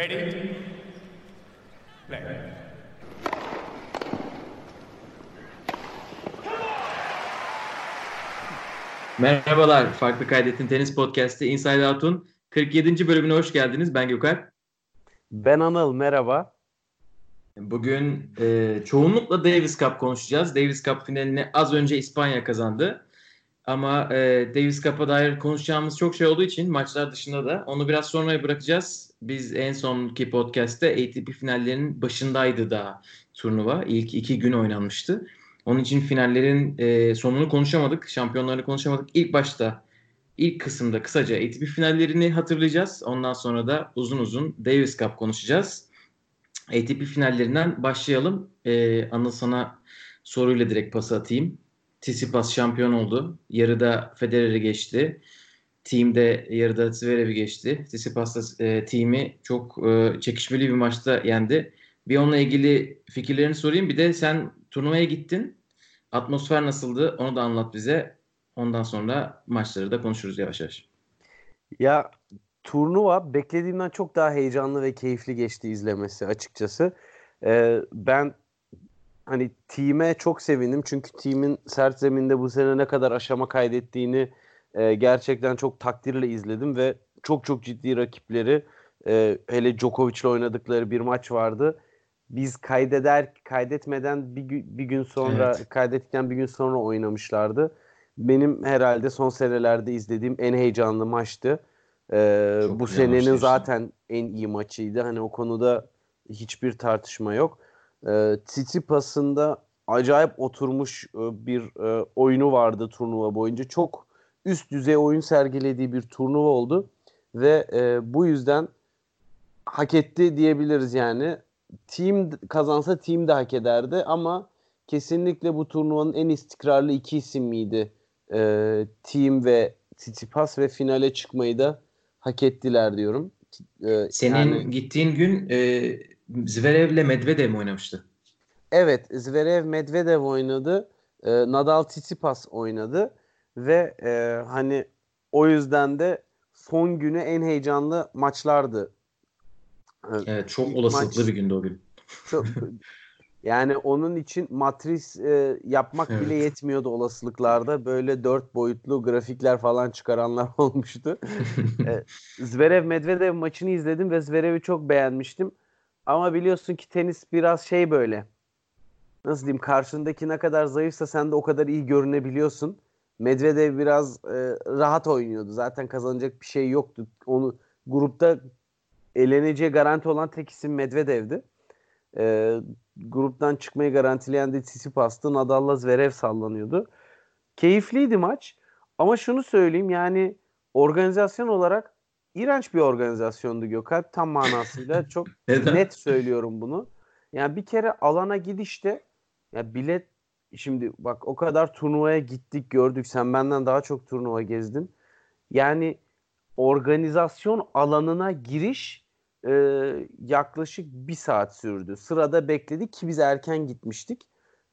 Ready? Play. Merhabalar, Farklı Kaydet'in Tenis Podcast'ı Inside Out'un 47. bölümüne hoş geldiniz. Ben Gökhan. Ben Anıl, merhaba. Bugün e, çoğunlukla Davis Cup konuşacağız. Davis Cup finalini az önce İspanya kazandı. Ama e, Davis Cup'a dair konuşacağımız çok şey olduğu için maçlar dışında da onu biraz sonraya bırakacağız. Biz en sonki podcast'te ATP finallerinin başındaydı daha turnuva. İlk iki gün oynanmıştı. Onun için finallerin e, sonunu konuşamadık, şampiyonlarını konuşamadık. İlk başta, ilk kısımda kısaca ATP finallerini hatırlayacağız. Ondan sonra da uzun uzun Davis Cup konuşacağız. ATP finallerinden başlayalım. E, Anıl sana soruyla direkt pas atayım. Tsitsipas şampiyon oldu. Yarıda Federer'i geçti. Team'de yarıda Zverev'i geçti. Tsitsipas da e, team'i çok e, çekişmeli bir maçta yendi. Bir onunla ilgili fikirlerini sorayım. Bir de sen turnuvaya gittin. Atmosfer nasıldı? Onu da anlat bize. Ondan sonra maçları da konuşuruz yavaş yavaş. Ya turnuva beklediğimden çok daha heyecanlı ve keyifli geçti izlemesi açıkçası. Ee, ben hani team'e çok sevindim. Çünkü team'in sert zeminde bu sene ne kadar aşama kaydettiğini e, gerçekten çok takdirle izledim ve çok çok ciddi rakipleri e, hele Djokovic'le oynadıkları bir maç vardı biz kaydeder kaydetmeden bir, bir gün sonra evet. kaydettikten bir gün sonra oynamışlardı. Benim herhalde son senelerde izlediğim en heyecanlı maçtı. Ee, bu senenin zaten en iyi maçıydı. Hani o konuda hiçbir tartışma yok. Ee, Tsitsipas'ın da acayip oturmuş e, bir e, oyunu vardı turnuva boyunca. Çok üst düzey oyun sergilediği bir turnuva oldu ve e, bu yüzden hak etti diyebiliriz yani team kazansa team de hak ederdi ama kesinlikle bu turnuvanın en istikrarlı iki isim miydi? Ee, team ve Tsitsipas ve finale çıkmayı da hak ettiler diyorum. Ee, Senin yani, gittiğin gün e, Zverev'le Medvedev mi oynamıştı? Evet, Zverev Medvedev oynadı. E, Nadal Tsitsipas oynadı ve e, hani o yüzden de son günü en heyecanlı maçlardı Evet çok olasılıklı maç, bir gündü o gün. Çok, yani onun için matris e, yapmak evet. bile yetmiyordu olasılıklarda. Böyle dört boyutlu grafikler falan çıkaranlar olmuştu. e, Zverev Medvedev maçını izledim ve Zverev'i çok beğenmiştim. Ama biliyorsun ki tenis biraz şey böyle. Nasıl diyeyim karşındaki ne kadar zayıfsa sen de o kadar iyi görünebiliyorsun. Medvedev biraz e, rahat oynuyordu. Zaten kazanacak bir şey yoktu. Onu grupta eleneceği garanti olan tek isim Medvedev'di. E, gruptan çıkmayı garantileyen de Tsitsipas'tı. Nadal'la Zverev sallanıyordu. Keyifliydi maç. Ama şunu söyleyeyim yani organizasyon olarak iğrenç bir organizasyondu Gökalp tam manasıyla. Çok net söylüyorum bunu. Yani bir kere alana gidişte ya bilet şimdi bak o kadar turnuvaya gittik gördük. Sen benden daha çok turnuva gezdin. Yani organizasyon alanına giriş e, yaklaşık bir saat sürdü. Sırada bekledik ki biz erken gitmiştik.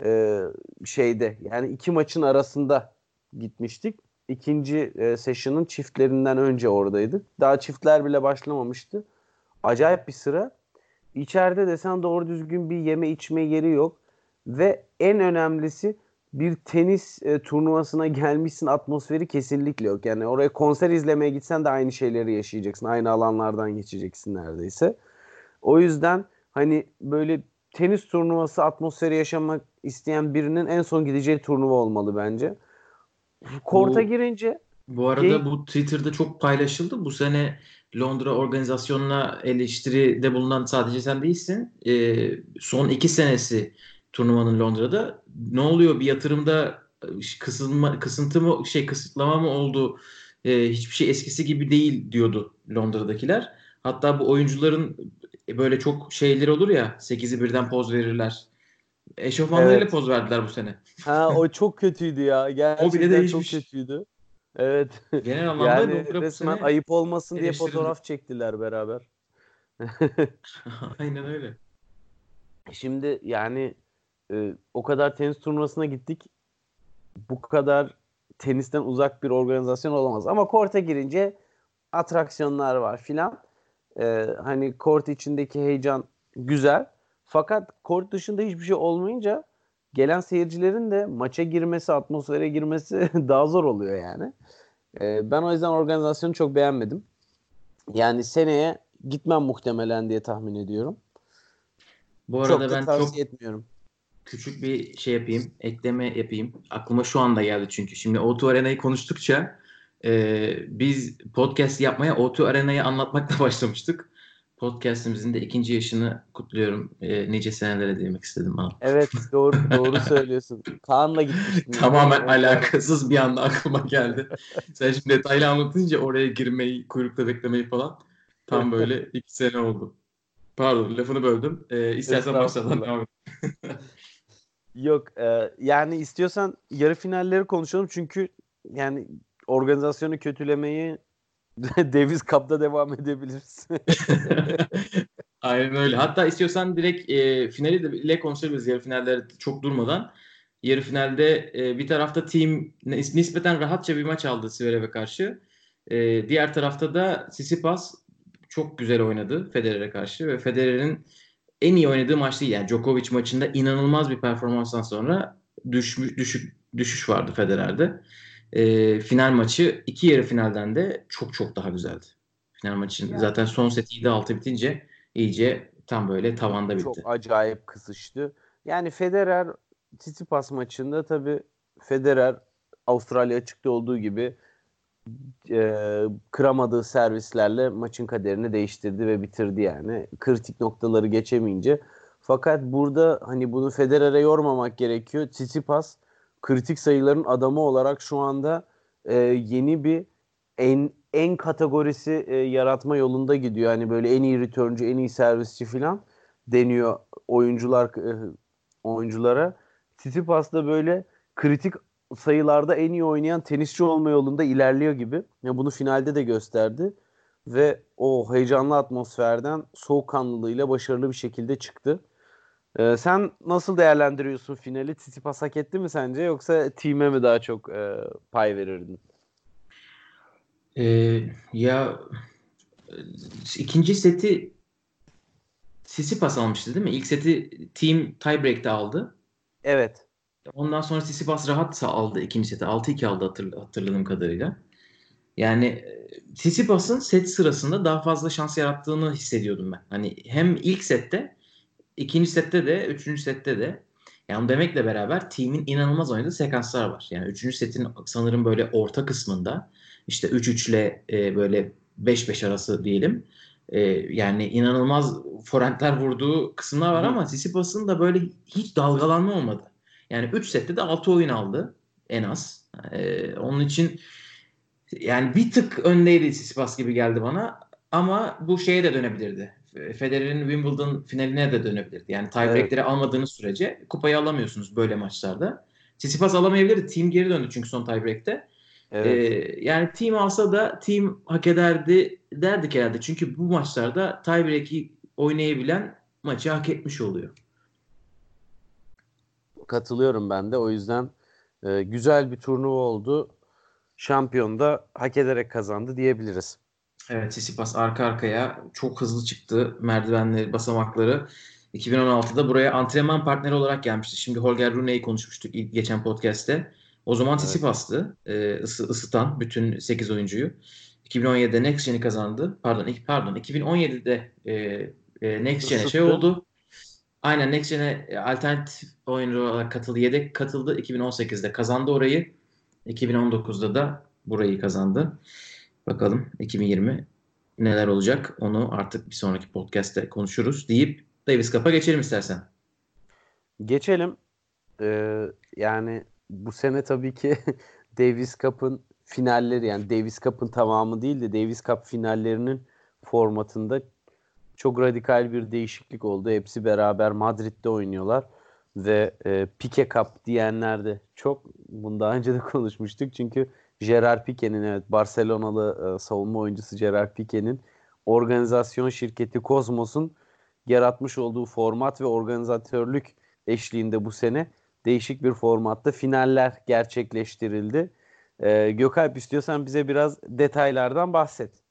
E, şeyde yani iki maçın arasında gitmiştik. İkinci e, session'ın çiftlerinden önce oradaydık. Daha çiftler bile başlamamıştı. Acayip bir sıra. İçeride desen doğru düzgün bir yeme içme yeri yok. Ve en önemlisi bir tenis e, turnuvasına gelmişsin atmosferi kesinlikle yok. Yani oraya konser izlemeye gitsen de aynı şeyleri yaşayacaksın. Aynı alanlardan geçeceksin neredeyse. O yüzden hani böyle tenis turnuvası atmosferi yaşamak isteyen birinin en son gideceği turnuva olmalı bence. Korta bu, girince bu arada şey, bu Twitter'da çok paylaşıldı. Bu sene Londra organizasyonuna eleştiride bulunan sadece sen değilsin. Ee, son iki senesi turnuvanın Londra'da. Ne oluyor bir yatırımda kısılma, kısıntı mı şey kısıtlama mı oldu? Ee, hiçbir şey eskisi gibi değil diyordu Londra'dakiler. Hatta bu oyuncuların böyle çok şeyler olur ya 8'i birden poz verirler. Eşofmanlarıyla evet. poz verdiler bu sene. Ha o çok kötüydü ya. Gerçekten o bile değişmiş. çok kötüydü. Evet. Genel anlamda yani resmen ayıp olmasın diye fotoğraf çektiler beraber. Aynen öyle. Şimdi yani e, o kadar tenis turnuvasına gittik. Bu kadar tenisten uzak bir organizasyon olamaz. Ama korta girince atraksiyonlar var filan. e, hani kort içindeki heyecan güzel. Fakat kort dışında hiçbir şey olmayınca gelen seyircilerin de maça girmesi, atmosfere girmesi daha zor oluyor yani. E, ben o yüzden organizasyonu çok beğenmedim. Yani seneye gitmem muhtemelen diye tahmin ediyorum. Bu arada çok ben tavsiye çok etmiyorum. Küçük bir şey yapayım, ekleme yapayım. Aklıma şu anda geldi çünkü. Şimdi O2 Arena'yı konuştukça e, biz podcast yapmaya O2 Arena'yı anlatmakla başlamıştık. Podcast'imizin de ikinci yaşını kutluyorum. E, nice senelere demek istedim bana. Evet doğru doğru söylüyorsun. Kaan'la gitmiştim. Tamamen Evet. alakasız bir anda aklıma geldi. Sen şimdi detaylı anlatınca oraya girmeyi, kuyrukta beklemeyi falan tam böyle iki sene oldu. Pardon lafını böldüm. Ee, istersen başladan devam et. Yok e, yani istiyorsan yarı finalleri konuşalım çünkü yani organizasyonu kötülemeyi Davis Cup'ta devam edebiliriz. Aynen öyle. Hatta istiyorsan direkt e, finali de ile konuşabiliriz yarı finallere çok durmadan. Yarı finalde e, bir tarafta team nis- nispeten rahatça bir maç aldı Zverev'e karşı. E, diğer tarafta da Tsitsipas çok güzel oynadı Federer'e karşı ve Federer'in en iyi oynadığı maç değil. Yani Djokovic maçında inanılmaz bir performanstan sonra düşmüş, düşük, düşüş vardı Federer'de. E, final maçı iki yarı finalden de çok çok daha güzeldi. Final maçın Yani- zaten son set 7-6 bitince iyice tam böyle tavanda bitti. Çok acayip kısıştı. Yani Federer Tsitsipas maçında tabii Federer Avustralya açıkta olduğu gibi e, kıramadığı servislerle maçın kaderini değiştirdi ve bitirdi yani. Kritik noktaları geçemeyince. Fakat burada hani bunu Federer'e yormamak gerekiyor. Tsitsipas kritik sayıların adamı olarak şu anda e, yeni bir en en kategorisi e, yaratma yolunda gidiyor. Hani böyle en iyi returncu, en iyi servisçi falan deniyor oyuncular e, oyunculara. Tsitsipas da böyle kritik sayılarda en iyi oynayan tenisçi olma yolunda ilerliyor gibi. Ya bunu finalde de gösterdi ve o heyecanlı atmosferden soğukkanlılığıyla başarılı bir şekilde çıktı. Ee, sen nasıl değerlendiriyorsun finali? Tsitsipas hak etti mi sence yoksa team'e mi daha çok e, pay verirdin? Ee, ya ikinci seti Tsitsipas almıştı değil mi? İlk seti team tiebreak'te aldı. Evet. Ondan sonra Tsitsipas rahatsa aldı ikinci seti. 6-2 aldı hatırl- hatırladığım kadarıyla. Yani e, Tsitsipas'ın set sırasında daha fazla şans yarattığını hissediyordum ben. Hani hem ilk sette, ikinci sette de, üçüncü sette de. Yani demekle beraber team'in inanılmaz oynadığı sekanslar var. Yani üçüncü setin sanırım böyle orta kısmında işte 3-3 ile e, böyle 5-5 arası diyelim. E, yani inanılmaz forentler vurduğu kısımlar var ama Tsitsipas'ın da böyle hiç dalgalanma olmadı. Yani 3 sette de 6 oyun aldı en az. E, onun için yani bir tık öndeydi Tsitsipas gibi geldi bana ama bu şeye de dönebilirdi. Federer'in Wimbledon finaline de dönebilirdi. Yani tiebreak'leri almadığınız sürece kupayı alamıyorsunuz böyle maçlarda. Tsitsipas alamayabilirdi. Team geri döndü çünkü son tiebreak'te. Evet. Ee, yani team alsa da team hak ederdi derdik herhalde. Çünkü bu maçlarda tiebreak'i oynayabilen maçı hak etmiş oluyor. Katılıyorum ben de. O yüzden e, güzel bir turnuva oldu. Şampiyon da hak ederek kazandı diyebiliriz. Evet Tsitsipas arka arkaya çok hızlı çıktı merdivenleri, basamakları. 2016'da buraya antrenman partneri olarak gelmişti. Şimdi Holger Rune'yi konuşmuştuk ilk geçen podcast'te. O zaman Evet. Tsitsipas'tı e, ısı, ısıtan bütün 8 oyuncuyu. 2017'de Next Gen'i kazandı. Pardon, pardon 2017'de e, e, Next Gen'e şey oldu. Aynen Next Gen'e e, alternatif oyuncu olarak katıldı. Yedek katıldı. 2018'de kazandı orayı. 2019'da da burayı kazandı. Bakalım 2020 neler olacak onu artık bir sonraki podcast'te konuşuruz deyip Davis Cup'a geçelim istersen. Geçelim. Ee, yani bu sene tabii ki Davis Cup'ın finalleri yani Davis Cup'ın tamamı değil de Davis Cup finallerinin formatında çok radikal bir değişiklik oldu. Hepsi beraber Madrid'de oynuyorlar ve e, Pique Cup diyenler de çok. Bunu daha önce de konuşmuştuk. Çünkü Gerard Pique'nin evet Barcelonalı e, savunma oyuncusu Gerard Pique'nin organizasyon şirketi Cosmos'un yaratmış olduğu format ve organizatörlük eşliğinde bu sene değişik bir formatta finaller gerçekleştirildi. Ee, Gökalp istiyorsan bize biraz detaylardan bahset.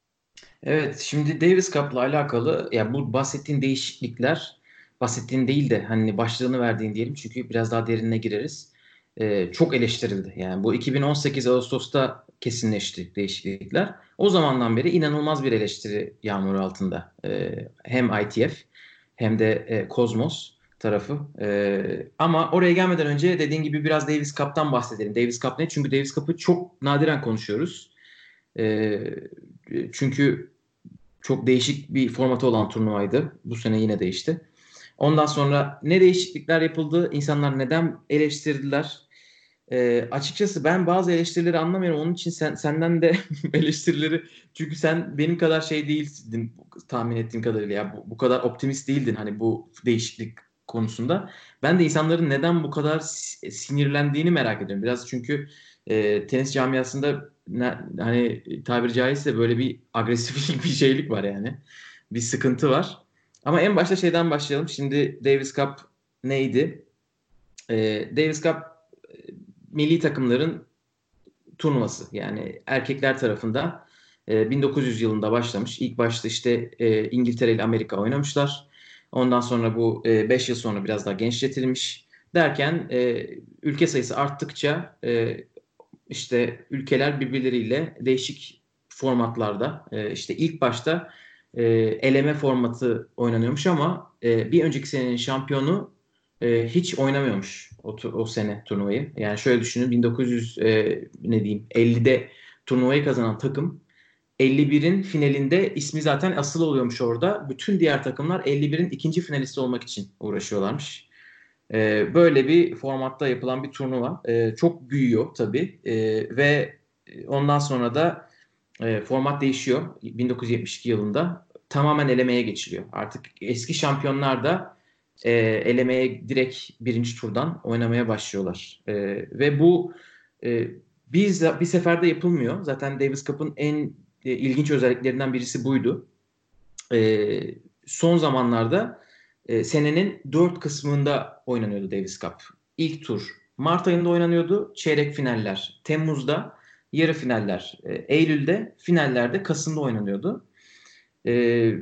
Evet, şimdi Davis Cup'la alakalı ya bu bahsettiğin değişiklikler bahsettiğin değil de hani başlığını verdiğin diyelim çünkü biraz daha derinine gireriz. Ee, çok eleştirildi. Yani bu 2018 Ağustos'ta kesinleşti değişiklikler. O zamandan beri inanılmaz bir eleştiri yağmuru altında. Ee, hem ITF hem de e, tarafı. Ee, ama oraya gelmeden önce dediğin gibi biraz Davis Cup'tan bahsedelim. Davis Cup ne? Çünkü Davis Cup'ı çok nadiren konuşuyoruz. Ee, çünkü çok değişik bir formatı olan turnuvaydı. Bu sene yine değişti. Ondan sonra ne değişiklikler yapıldı? İnsanlar neden eleştirdiler? E, açıkçası ben bazı eleştirileri anlamıyorum. Onun için sen senden de eleştirileri çünkü sen benim kadar şey değildin tahmin ettiğim kadarıyla ya bu, bu kadar optimist değildin hani bu değişiklik konusunda. Ben de insanların neden bu kadar sinirlendiğini merak ediyorum. Biraz çünkü e, tenis camiasında ne, hani tabiri caizse böyle bir agresiflik bir şeylik var yani. Bir sıkıntı var. Ama en başta şeyden başlayalım. Şimdi Davis Cup neydi? E, Davis Cup e, milli takımların turnuvası. Yani erkekler tarafında e, 1900 yılında başlamış. İlk başta işte e, İngiltere ile Amerika oynamışlar. Ondan sonra bu 5 e, yıl sonra biraz daha genişletilmiş. Derken e, ülke sayısı arttıkça e, işte ülkeler birbirleriyle değişik formatlarda e, işte ilk başta e, eleme formatı oynanıyormuş ama e, bir önceki senenin şampiyonu e, hiç oynamıyormuş o, o sene turnuvayı. Yani şöyle düşünün 1900 e, ne diyeyim 50'de turnuvayı kazanan takım 51'in finalinde ismi zaten asıl oluyormuş orada. Bütün diğer takımlar 51'in ikinci finalisti olmak için uğraşıyorlarmış. E, böyle bir formatta yapılan bir turnuva. E, çok büyüyor tabii. E, ve ondan sonra da e, format değişiyor. 1972 yılında tamamen elemeye geçiliyor. Artık eski şampiyonlar da e, elemeye direkt birinci turdan oynamaya başlıyorlar. E, ve bu e, bir, bir seferde yapılmıyor. Zaten Davis Cup'ın en e, ilginç özelliklerinden birisi buydu. E, son zamanlarda e, senenin dört kısmında oynanıyordu Davis Cup. İlk tur Mart ayında oynanıyordu. Çeyrek finaller Temmuz'da, yarı finaller e, Eylül'de, finallerde Kasım'da oynanıyordu. E,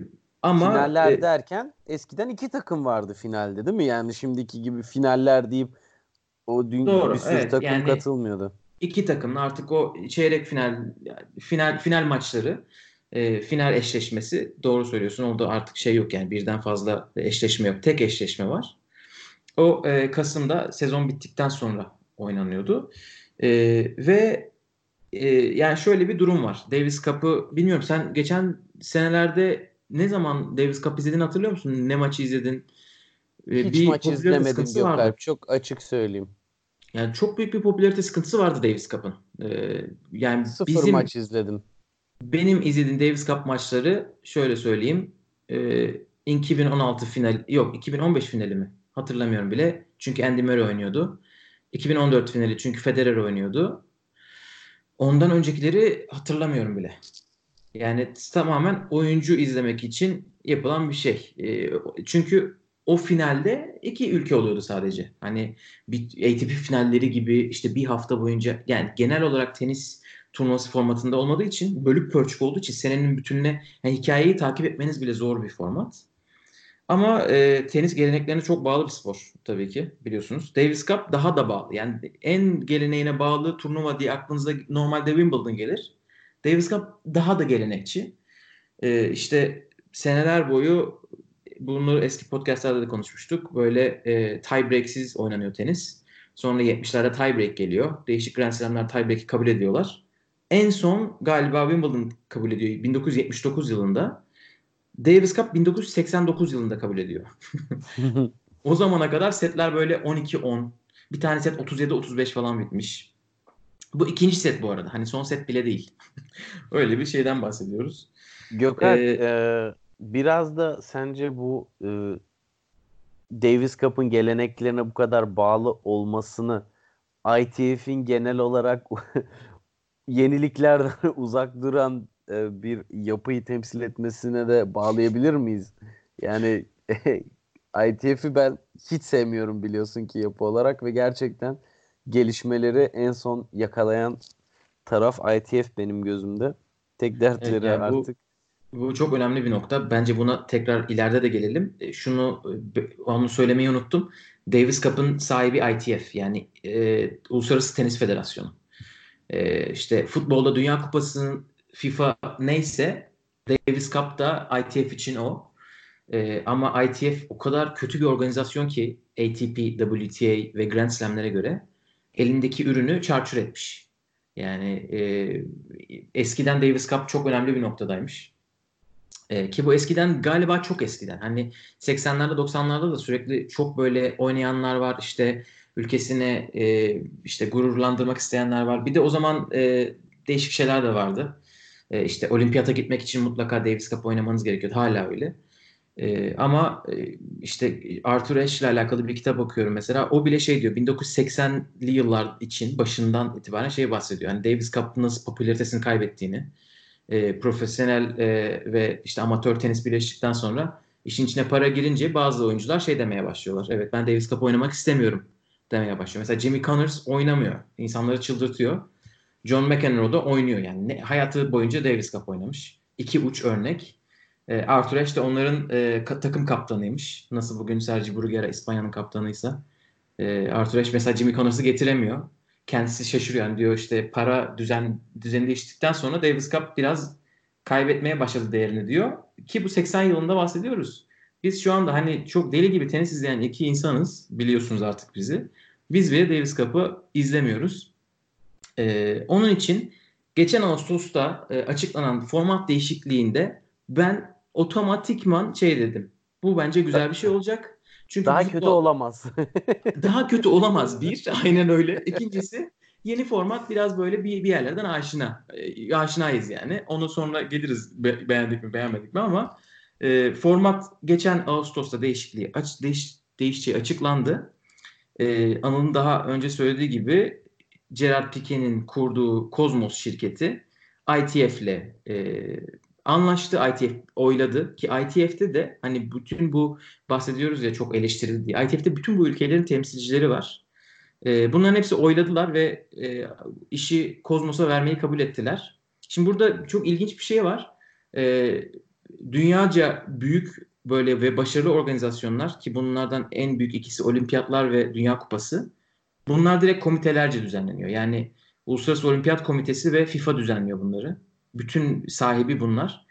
ama finaller e, derken eskiden iki takım vardı finalde değil mi? Yani şimdiki gibi finaller deyip o dün doğru, bir sürü evet, takım yani, katılmıyordu iki takımın artık o çeyrek final final final maçları e, final eşleşmesi doğru söylüyorsun. Orada artık şey yok yani birden fazla eşleşme yok. Tek eşleşme var. O e, Kasım'da sezon bittikten sonra oynanıyordu. E, ve e, yani şöyle bir durum var. Davis Cup'ı bilmiyorum sen geçen senelerde ne zaman Davis Cup izledin hatırlıyor musun? Ne maçı izledin? E, Hiç bir maç izlemedim Gökalp. Çok açık söyleyeyim. Yani çok büyük bir popülarite sıkıntısı vardı Davis Cup'ın. Ee, yani Sıfır bizim, maç izledim. Benim izlediğim Davis Cup maçları şöyle söyleyeyim. E, 2016 final yok 2015 finali mi? Hatırlamıyorum bile. Çünkü Andy Murray oynuyordu. 2014 finali çünkü Federer oynuyordu. Ondan öncekileri hatırlamıyorum bile. Yani tamamen oyuncu izlemek için yapılan bir şey. E, çünkü o finalde iki ülke oluyordu sadece. Hani bir ATP finalleri gibi işte bir hafta boyunca yani genel olarak tenis turnuvası formatında olmadığı için bölük pörçük olduğu için senenin bütününe yani hikayeyi takip etmeniz bile zor bir format. Ama e, tenis geleneklerine çok bağlı bir spor tabii ki biliyorsunuz. Davis Cup daha da bağlı. Yani en geleneğine bağlı turnuva diye aklınıza normalde Wimbledon gelir. Davis Cup daha da gelenekçi. E, işte seneler boyu bunu eski podcastlarda da konuşmuştuk. Böyle e, tie oynanıyor tenis. Sonra 70'lerde tie break geliyor. Değişik Grand Slam'ler tie kabul ediyorlar. En son galiba Wimbledon kabul ediyor 1979 yılında. Davis Cup 1989 yılında kabul ediyor. o zamana kadar setler böyle 12-10. Bir tane set 37-35 falan bitmiş. Bu ikinci set bu arada. Hani son set bile değil. Öyle bir şeyden bahsediyoruz. Gökhan ee, e, biraz da sence bu e, Davis Cup'ın geleneklerine bu kadar bağlı olmasını ITF'in genel olarak yeniliklerden uzak duran e, bir yapıyı temsil etmesine de bağlayabilir miyiz? Yani ITF'i ben hiç sevmiyorum biliyorsun ki yapı olarak ve gerçekten gelişmeleri en son yakalayan taraf ITF benim gözümde. Tek dertleri evet, yani artık Bu çok önemli bir nokta. Bence buna tekrar ileride de gelelim. E, şunu onu söylemeyi unuttum. Davis Cup'ın sahibi ITF yani e, Uluslararası Tenis Federasyonu. E, işte futbolda Dünya Kupası'nın FIFA neyse Davis Cup da ITF için o. E, ama ITF o kadar kötü bir organizasyon ki ATP, WTA ve Grand Slam'lere göre elindeki ürünü çarçur etmiş. Yani e, eskiden Davis Cup çok önemli bir noktadaymış. E, ki bu eskiden galiba çok eskiden. Hani 80'lerde 90'larda da sürekli çok böyle oynayanlar var. İşte ülkesine e, işte gururlandırmak isteyenler var. Bir de o zaman e, değişik şeyler de vardı. E, işte olimpiyata gitmek için mutlaka Davis Cup oynamanız gerekiyordu. Hala öyle. E, ama e, işte Arthur Ashe ile alakalı bir kitap okuyorum mesela. O bile şey diyor 1980'li yıllar için başından itibaren şey bahsediyor. Yani Davis Cup'ın nasıl popülaritesini kaybettiğini, e, profesyonel e, ve işte amatör tenis birleştikten sonra işin içine para girince bazı oyuncular şey demeye başlıyorlar. Evet ben Davis Cup oynamak istemiyorum demeye başlıyor. Mesela Jimmy Connors oynamıyor. İnsanları çıldırtıyor. John McEnroe da oynuyor yani. Ne, hayatı boyunca Davis Cup oynamış. İki uç örnek. E, Arthur Ashe de onların e, ka- takım kaptanıymış. Nasıl bugün Sergi Bruguera İspanya'nın kaptanıysa. E, Arthur Ashe mesela Jimmy Connors'ı getiremiyor. Kendisi şaşırıyor. Yani diyor işte para düzen düzeni değiştikten sonra Davis Cup biraz kaybetmeye başladı değerini diyor. Ki bu 80 yılında bahsediyoruz. Biz şu anda hani çok deli gibi tenis izleyen iki insanız. Biliyorsunuz artık bizi. Biz bile Davis Cup'ı izlemiyoruz. Ee, onun için geçen Ağustos'ta e, açıklanan format değişikliğinde ben otomatikman şey dedim. Bu bence güzel bir şey olacak. Çünkü daha kötü olamaz. daha kötü olamaz bir. Aynen öyle. İkincisi yeni format biraz böyle bir, bir yerlerden aşina. E, aşinayız yani. Onu sonra geliriz be, beğendik mi beğenmedik mi ama e, format geçen Ağustos'ta değişikliği aç, değiş, değişeceği açıklandı. E, Anıl'ın daha önce söylediği gibi Gerard Piquet'in kurduğu Cosmos şirketi ITF ile e, anlaştı. ITF oyladı ki ITF'te de hani bütün bu bahsediyoruz ya çok eleştirildi diye. ITF'te bütün bu ülkelerin temsilcileri var. E, bunların hepsi oyladılar ve e, işi Kozmos'a vermeyi kabul ettiler. Şimdi burada çok ilginç bir şey var. E, dünyaca büyük böyle ve başarılı organizasyonlar ki bunlardan en büyük ikisi olimpiyatlar ve dünya kupası. Bunlar direkt komitelerce düzenleniyor. Yani Uluslararası Olimpiyat Komitesi ve FIFA düzenliyor bunları. Bütün sahibi bunlar.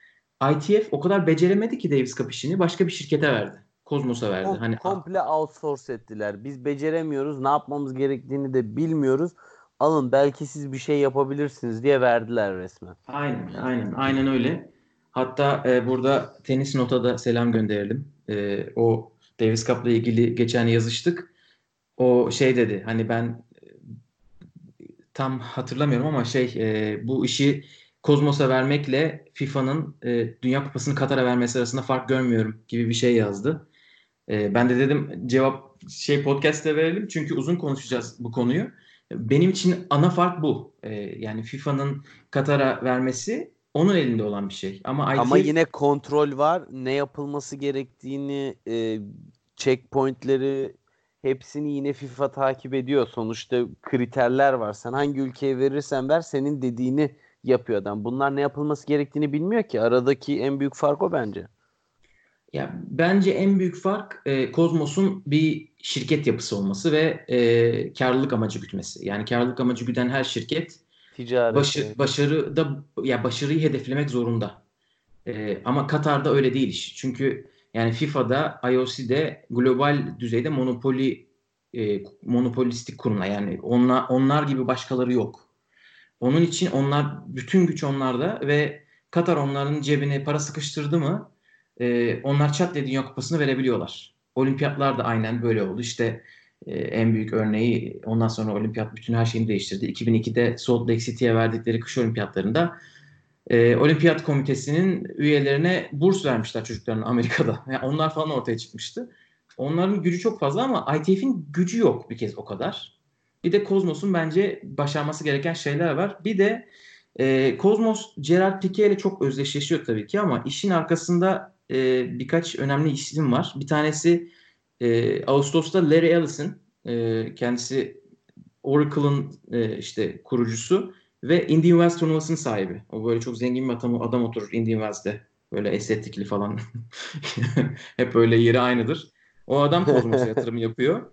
ITF o kadar beceremedi ki Davis Cup işini başka bir şirkete verdi. Kozmos'a verdi. O, hani komple outsource ettiler. Biz beceremiyoruz. Ne yapmamız gerektiğini de bilmiyoruz. Alın belki siz bir şey yapabilirsiniz diye verdiler resmen. Aynen, aynen, aynen öyle. Hatta e, burada tenis nota da selam gönderelim. E, o Davis Cup'la ilgili geçen yazıştık. O şey dedi. Hani ben e, tam hatırlamıyorum ama şey e, bu işi Kozmos'a vermekle FIFA'nın e, Dünya Kupası'nı Katar'a vermesi arasında fark görmüyorum gibi bir şey yazdı. E, ben de dedim cevap şey podcast'te verelim çünkü uzun konuşacağız bu konuyu. Benim için ana fark bu. E, yani FIFA'nın Katar'a vermesi onun elinde olan bir şey. Ama, ITF... Ama yine kontrol var. Ne yapılması gerektiğini, e, checkpointleri hepsini yine FIFA takip ediyor. Sonuçta kriterler var. Sen hangi ülkeye verirsen ver senin dediğini yapıyor adam. Bunlar ne yapılması gerektiğini bilmiyor ki. Aradaki en büyük fark o bence. Ya bence en büyük fark e, Kozmos'un bir şirket yapısı olması ve e, karlılık amacı gütmesi. Yani karlılık amacı güden her şirket Ticaret, başı, başarı da ya başarıyı hedeflemek zorunda. E, ama Katar'da öyle değil iş. Çünkü yani FIFA'da, IOC'de global düzeyde monopoli e, monopolistik kurumlar yani onlar onlar gibi başkaları yok. Onun için onlar bütün güç onlarda ve Katar onların cebine para sıkıştırdı mı e, onlar çat diye Dünya Kupası'nı verebiliyorlar. Olimpiyatlar da aynen böyle oldu. İşte e, en büyük örneği ondan sonra olimpiyat bütün her şeyini değiştirdi. 2002'de Salt Lake City'ye verdikleri kış olimpiyatlarında e, olimpiyat komitesinin üyelerine burs vermişler çocuklarına Amerika'da. Yani onlar falan ortaya çıkmıştı. Onların gücü çok fazla ama ITF'in gücü yok bir kez o kadar. Bir de Kozmos'un bence başarması gereken şeyler var. Bir de e, Kozmos Gerard Piqué ile çok özdeşleşiyor tabii ki ama işin arkasında e, birkaç önemli isim var. Bir tanesi e, Ağustos'ta Larry Ellison. E, kendisi Oracle'ın e, işte kurucusu ve Indian Wells turnuvasının sahibi. O böyle çok zengin bir adam, adam oturur Indian Wells'de. Böyle estetikli falan. Hep böyle yeri aynıdır. O adam Kozmos'a yatırım yapıyor.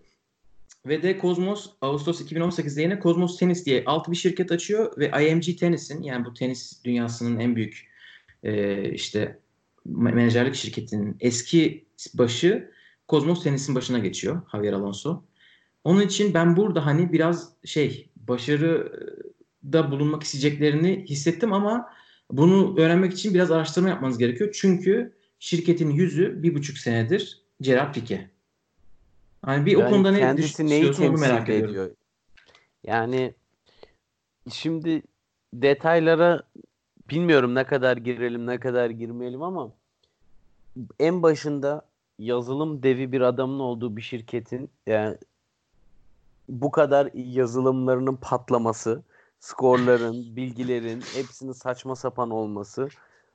Ve de Kozmos Ağustos 2018'de yine Kozmos Tenis diye alt bir şirket açıyor ve IMG Tennis'in yani bu tenis dünyasının en büyük e, işte menajerlik şirketinin eski başı Kozmos Tenis'in başına geçiyor Javier Alonso. Onun için ben burada hani biraz şey başarıda bulunmak isteyeceklerini hissettim ama bunu öğrenmek için biraz araştırma yapmanız gerekiyor. Çünkü şirketin yüzü bir buçuk senedir Gerard Pique. Yani bir yani o konuda ne neyi temsil merak ediyor. Ediyorum. Yani şimdi detaylara bilmiyorum ne kadar girelim ne kadar girmeyelim ama en başında yazılım devi bir adamın olduğu bir şirketin yani bu kadar yazılımlarının patlaması, skorların, bilgilerin hepsinin saçma sapan olması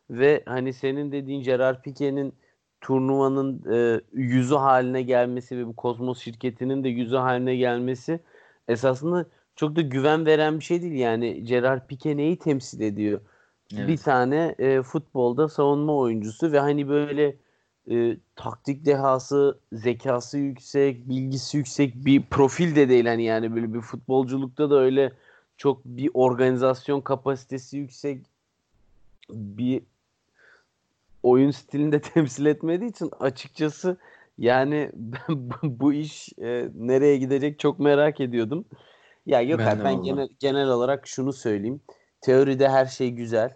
ve hani senin dediğin Gerard Pique'nin turnuvanın e, yüzü haline gelmesi ve bu Kozmos şirketinin de yüzü haline gelmesi esasında çok da güven veren bir şey değil. Yani Gerard Pique neyi temsil ediyor? Evet. Bir tane e, futbolda savunma oyuncusu ve hani böyle e, taktik dehası, zekası yüksek, bilgisi yüksek bir profil de değil hani yani böyle bir futbolculukta da öyle çok bir organizasyon kapasitesi yüksek bir oyun stilinde temsil etmediği için açıkçası yani ben bu iş e, nereye gidecek çok merak ediyordum. Ya yok ben, ben genel, genel olarak şunu söyleyeyim. Teoride her şey güzel.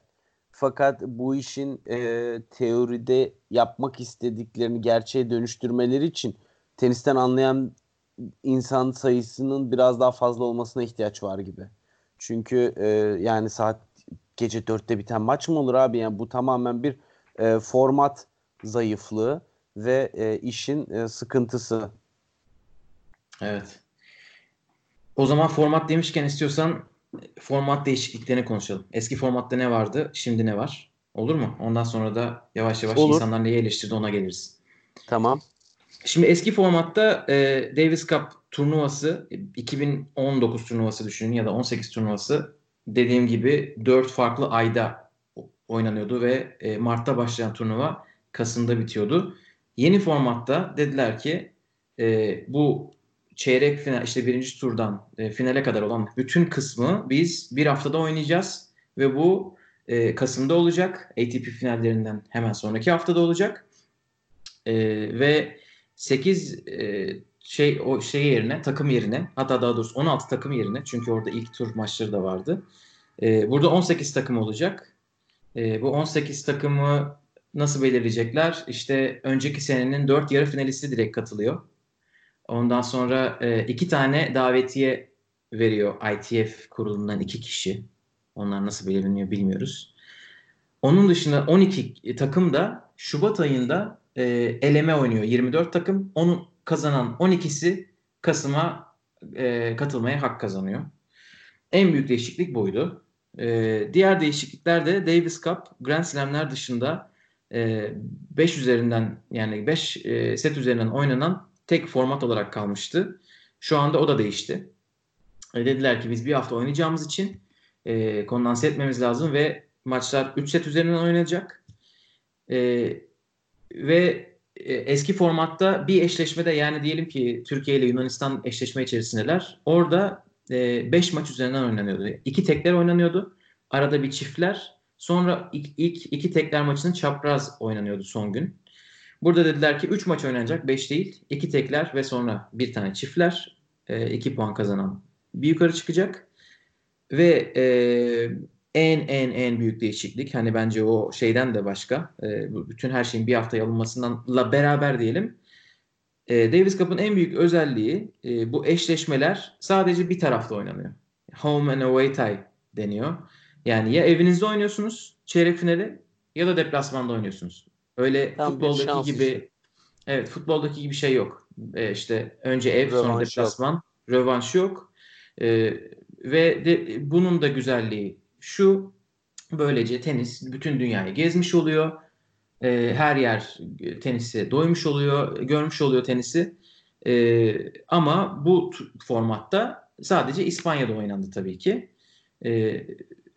Fakat bu işin e, teoride yapmak istediklerini gerçeğe dönüştürmeleri için tenisten anlayan insan sayısının biraz daha fazla olmasına ihtiyaç var gibi. Çünkü e, yani saat gece dörtte biten maç mı olur abi? Yani bu tamamen bir e, format zayıflığı ve e, işin e, sıkıntısı. Evet. O zaman format demişken istiyorsan format değişikliklerini konuşalım. Eski formatta ne vardı, şimdi ne var? Olur mu? Ondan sonra da yavaş yavaş Olur. insanlar neyi eleştirdi ona geliriz. Tamam. Şimdi eski formatta e, Davis Cup turnuvası 2019 turnuvası düşünün ya da 18 turnuvası dediğim gibi 4 farklı ayda oynanıyordu ve e, Mart'ta başlayan turnuva Kasım'da bitiyordu. Yeni formatta dediler ki e, bu çeyrek final işte birinci turdan e, finale kadar olan bütün kısmı biz bir haftada oynayacağız ve bu e, Kasım'da olacak. ATP finallerinden hemen sonraki haftada olacak. E, ve 8 e, şey o şey yerine takım yerine hatta daha doğrusu 16 takım yerine çünkü orada ilk tur maçları da vardı. E, burada 18 takım olacak. E, bu 18 takımı nasıl belirleyecekler? İşte önceki senenin 4 yarı finalisti direkt katılıyor. Ondan sonra e, iki tane davetiye veriyor ITF kurulundan iki kişi. Onlar nasıl belirleniyor bilmiyoruz. Onun dışında 12 takım da Şubat ayında e, eleme oynuyor. 24 takım. Onun kazanan 12'si Kasım'a e, katılmaya hak kazanıyor. En büyük değişiklik buydu. E, diğer değişiklikler de Davis Cup Grand Slam'ler dışında 5 e, üzerinden yani 5 e, set üzerinden oynanan tek format olarak kalmıştı. Şu anda o da değişti. E, dediler ki biz bir hafta oynayacağımız için e, kondanse etmemiz lazım ve maçlar 3 set üzerinden oynanacak. E, ve e, eski formatta bir eşleşmede yani diyelim ki Türkiye ile Yunanistan eşleşme içerisindeler. Orada 5 e, maç üzerinden oynanıyordu. İki tekler oynanıyordu. Arada bir çiftler. Sonra ilk, ilk iki tekler maçının çapraz oynanıyordu son gün. Burada dediler ki 3 maç oynanacak 5 değil. 2 tekler ve sonra bir tane çiftler. 2 e, puan kazanan bir yukarı çıkacak. Ve e, en en en büyük değişiklik hani bence o şeyden de başka e, bütün her şeyin bir haftaya alınmasından beraber diyelim. E, Davis Cup'ın en büyük özelliği e, bu eşleşmeler sadece bir tarafta oynanıyor. Home and away tie deniyor. Yani ya evinizde oynuyorsunuz çeyrek finali ya da deplasmanda oynuyorsunuz. Öyle Tam futboldaki gibi işte. evet futboldaki gibi şey yok. E, işte önce ev rövanş sonra deplasman. Yok. Rövanş yok. E, ve de, bunun da güzelliği şu böylece tenis bütün dünyayı gezmiş oluyor. E, her yer tenisi doymuş oluyor, görmüş oluyor tenisi. E, ama bu formatta sadece İspanya'da oynandı tabii ki. E,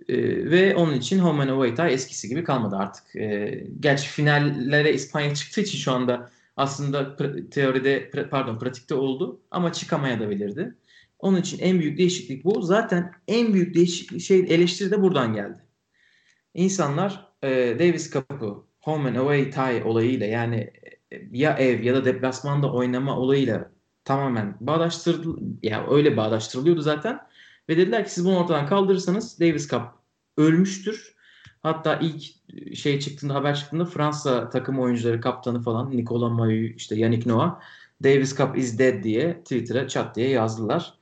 E, ve onun için home and away eskisi gibi kalmadı artık. E, gerçi finallere İspanya çıktığı için şu anda aslında teoride pardon pratikte oldu ama çıkamaya da bilirdi. Onun için en büyük değişiklik bu. Zaten en büyük değişiklik şey eleştiri de buradan geldi. İnsanlar e, Davis Cup'ı home and away tie olayıyla yani e, ya ev ya da deplasmanda oynama olayıyla tamamen bağdaştırıldı. Yani öyle bağdaştırılıyordu zaten. Ve dediler ki siz bunu ortadan kaldırırsanız Davis Cup ölmüştür. Hatta ilk şey çıktığında haber çıktığında Fransa takım oyuncuları kaptanı falan Nicolas Mahut işte Yannick Noah Davis Cup is dead diye Twitter'a chat diye yazdılar.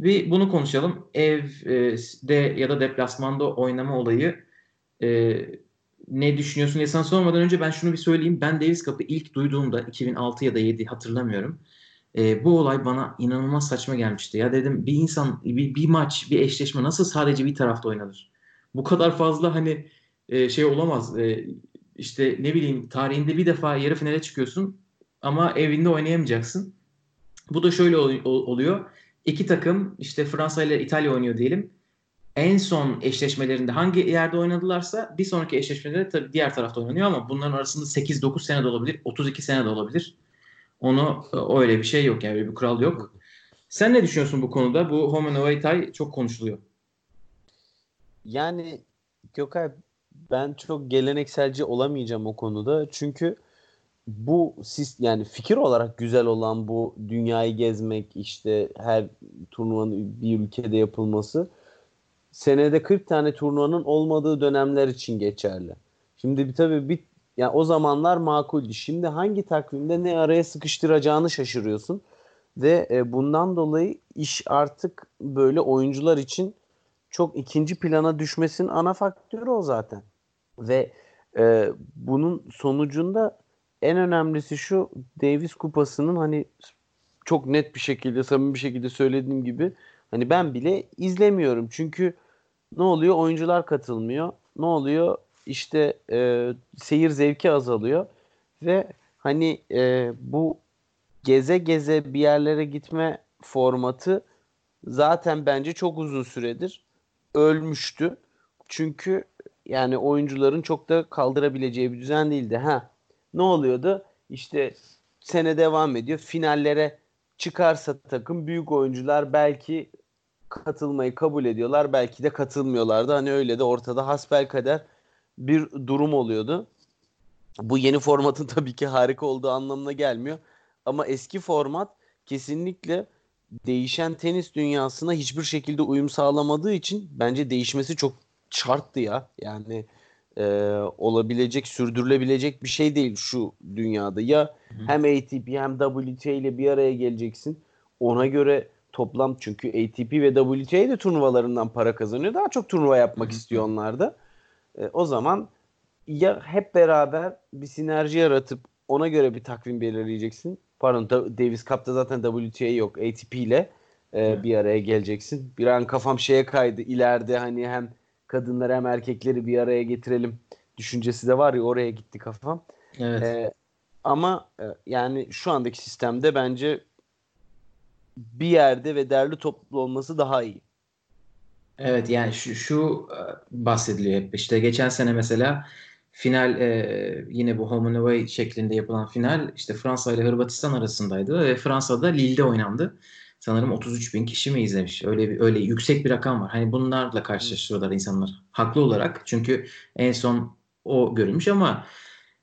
Bir bunu konuşalım. Evde ya da deplasmanda oynama olayı e, ne düşünüyorsun diye sana sormadan önce ben şunu bir söyleyeyim. Ben Davis Cup'ı ilk duyduğumda 2006 ya da 7 hatırlamıyorum. E, bu olay bana inanılmaz saçma gelmişti. Ya dedim bir insan bir, bir maç bir eşleşme nasıl sadece bir tarafta oynanır? Bu kadar fazla hani e, şey olamaz. E, işte ne bileyim tarihinde bir defa yarı finale çıkıyorsun ama evinde oynayamayacaksın. Bu da şöyle ol, oluyor. İki takım işte Fransa ile İtalya oynuyor diyelim. En son eşleşmelerinde hangi yerde oynadılarsa bir sonraki eşleşmeleri tabii diğer tarafta oynanıyor ama bunların arasında 8-9 sene de olabilir, 32 sene de olabilir. Onu öyle bir şey yok yani öyle bir kural yok. Sen ne düşünüyorsun bu konuda? Bu home and away tie çok konuşuluyor. Yani Gökay ben çok gelenekselci olamayacağım o konuda. Çünkü bu yani fikir olarak güzel olan bu dünyayı gezmek işte her turnuvanın bir ülkede yapılması senede 40 tane turnuvanın olmadığı dönemler için geçerli. Şimdi bir tabii bir yani o zamanlar makuldü. Şimdi hangi takvimde ne araya sıkıştıracağını şaşırıyorsun. Ve e, bundan dolayı iş artık böyle oyuncular için çok ikinci plana düşmesinin ana faktörü o zaten. Ve e, bunun sonucunda en önemlisi şu Davis kupasının hani çok net bir şekilde samimi bir şekilde söylediğim gibi hani ben bile izlemiyorum. Çünkü ne oluyor? Oyuncular katılmıyor. Ne oluyor? İşte e, seyir zevki azalıyor ve hani e, bu geze geze bir yerlere gitme formatı zaten bence çok uzun süredir ölmüştü. Çünkü yani oyuncuların çok da kaldırabileceği bir düzen değildi. Ha ne oluyordu? İşte sene devam ediyor. Finallere çıkarsa takım büyük oyuncular belki katılmayı kabul ediyorlar. Belki de katılmıyorlardı. Hani öyle de ortada hasbel kader bir durum oluyordu. Bu yeni formatın tabii ki harika olduğu anlamına gelmiyor. Ama eski format kesinlikle değişen tenis dünyasına hiçbir şekilde uyum sağlamadığı için bence değişmesi çok şarttı ya. Yani e, olabilecek, sürdürülebilecek bir şey değil şu dünyada. Ya Hı. hem ATP hem WTA ile bir araya geleceksin. Ona göre toplam çünkü ATP ve WTA de turnuvalarından para kazanıyor. Daha çok turnuva yapmak Hı. istiyor onlar da. E, o zaman ya hep beraber bir sinerji yaratıp ona göre bir takvim belirleyeceksin. Pardon Davis Cup'ta zaten WTA yok. ATP ile e, bir araya geleceksin. Bir an kafam şeye kaydı. İleride hani hem kadınları hem erkekleri bir araya getirelim düşüncesi de var ya oraya gitti kafam. Evet. E, ama e, yani şu andaki sistemde bence bir yerde ve derli toplu olması daha iyi. Evet yani şu, şu e, bahsediliyor hep. İşte geçen sene mesela final e, yine bu home and away şeklinde yapılan final işte Fransa ile Hırvatistan arasındaydı ve Fransa'da Lille'de oynandı. Sanırım 33 bin kişi mi izlemiş? Öyle bir öyle yüksek bir rakam var. Hani bunlarla karşılaştırıyorlar insanlar. Haklı olarak. Çünkü en son o görülmüş ama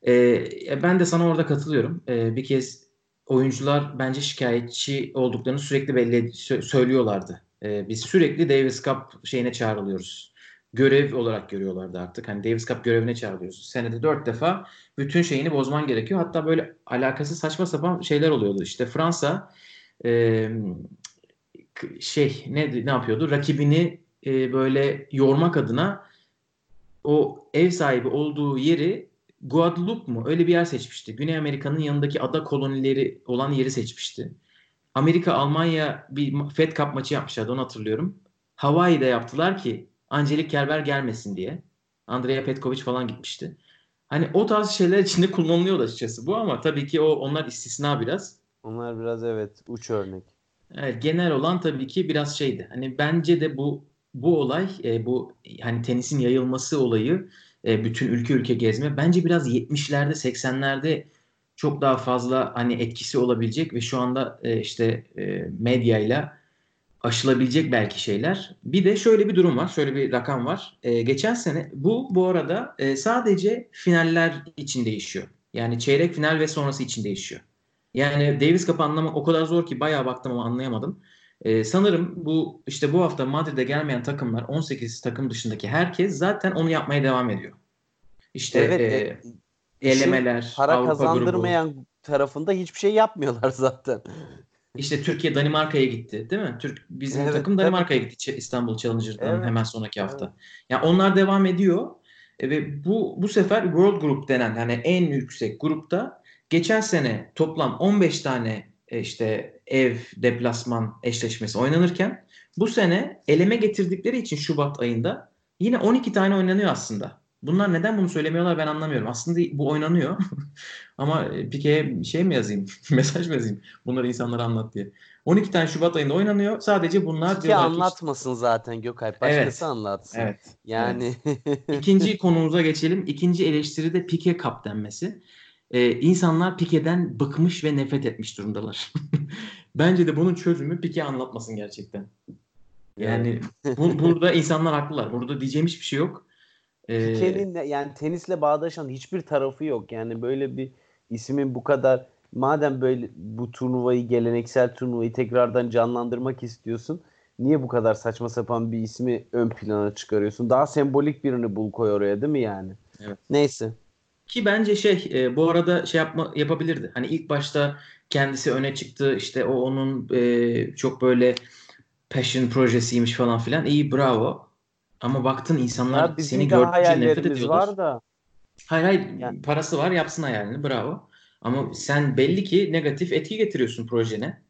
e, ben de sana orada katılıyorum. E, bir kez oyuncular bence şikayetçi olduklarını sürekli belli söylüyorlardı. E, biz sürekli Davis Cup şeyine çağrılıyoruz. Görev olarak görüyorlardı artık. Hani Davis Cup görevine çağrılıyoruz. Senede dört defa bütün şeyini bozman gerekiyor. Hatta böyle alakası saçma sapan şeyler oluyordu. İşte Fransa e, şey ne ne yapıyordu? Rakibini e, böyle yormak adına o ev sahibi olduğu yeri Guadeloupe mu? Öyle bir yer seçmişti. Güney Amerika'nın yanındaki ada kolonileri olan yeri seçmişti. Amerika Almanya bir Fed Cup maçı yapmışlardı onu hatırlıyorum. Hawaii'de yaptılar ki Angelik Kerber gelmesin diye. Andrea Petkovic falan gitmişti. Hani o tarz şeyler içinde kullanılıyor açıkçası bu ama tabii ki o onlar istisna biraz. Onlar biraz evet uç örnek. Evet, genel olan tabii ki biraz şeydi. Hani bence de bu bu olay e, bu hani tenisin yayılması olayı e, bütün ülke ülke gezme bence biraz 70'lerde 80'lerde çok daha fazla hani etkisi olabilecek ve şu anda e, işte e, medyayla aşılabilecek belki şeyler. Bir de şöyle bir durum var, şöyle bir rakam var. E, geçen sene bu bu arada e, sadece finaller için değişiyor. Yani çeyrek final ve sonrası için değişiyor. Yani Davis Cup'ı anlamak o kadar zor ki bayağı baktım ama anlayamadım. Ee, sanırım bu işte bu hafta Madrid'e gelmeyen takımlar 18 takım dışındaki herkes zaten onu yapmaya devam ediyor. İşte Evet, e, elemeler, para Avrupa kazandırmayan grubu. tarafında hiçbir şey yapmıyorlar zaten. İşte Türkiye Danimarka'ya gitti, değil mi? Türk bizim Evet, takım. Danimarka'ya gitti İstanbul Challenger'dan Evet, hemen sonraki hafta. evet. Yani onlar devam ediyor E, ve bu bu sefer World Group denen hani en yüksek grupta geçen sene toplam 15 tane e, işte ev deplasman eşleşmesi oynanırken bu sene eleme getirdikleri için Şubat ayında yine 12 tane oynanıyor aslında. Bunlar neden bunu söylemiyorlar ben anlamıyorum. Aslında bu oynanıyor. Ama e, Pike'ye şey mi yazayım? Mesaj mı yazayım? Bunları insanlara anlat diye. 12 tane Şubat ayında oynanıyor. Sadece bunlar Ki diyorlar ki- anlatmasın zaten Gökalp. Başkası Evet, anlatsın. Evet. Yani İkinci konumuza geçelim. İkinci eleştiri de Pike Cup denmesi. Ee, insanlar Pike'den bıkmış ve nefret etmiş durumdalar. Bence de bunun çözümü Pike anlatmasın gerçekten. Yani bu, burada insanlar haklılar. Burada diyeceğim hiçbir şey yok. Pike'nin yani tenisle bağdaşan hiçbir tarafı yok. Yani böyle bir ismin bu kadar madem böyle bu turnuvayı geleneksel turnuvayı tekrardan canlandırmak istiyorsun niye bu kadar saçma sapan bir ismi ön plana çıkarıyorsun? Daha sembolik birini bul koy oraya değil mi yani? Evet. Neyse. Ki bence şey e, bu arada şey yapma yapabilirdi. Hani ilk başta kendisi öne çıktı. İşte o onun e, çok böyle passion projesiymiş falan filan. İyi bravo. Ama baktın insanlar Ya seni de gördükçe nefret ediyorlar. var da Hayır hayır Yani- parası var yapsın hayalini bravo. Ama sen belli ki negatif etki getiriyorsun projene.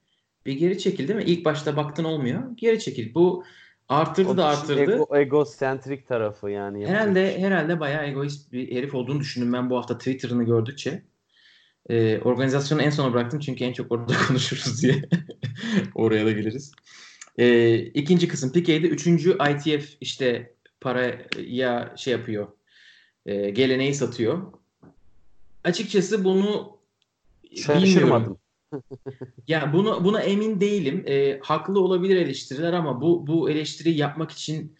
Bir geri çekil değil mi? İlk başta baktın olmuyor. Geri çekil. Bu artırdı o da artırdı. ego, egosentrik tarafı yani. Herhalde şey. herhalde bayağı egoist bir herif olduğunu düşündüm ben bu hafta Twitter'ını gördükçe. Ee, organizasyonu en sona bıraktım çünkü en çok orada konuşuruz diye. Oraya da geliriz. Ee, ikinci kısım Pike'de. Üçüncü ITF işte paraya şey yapıyor. E, geleneği satıyor. Açıkçası bunu. Şaşırmadım. Ya bunu buna emin değilim. E, haklı olabilir eleştiriler ama bu bu eleştiriyi yapmak için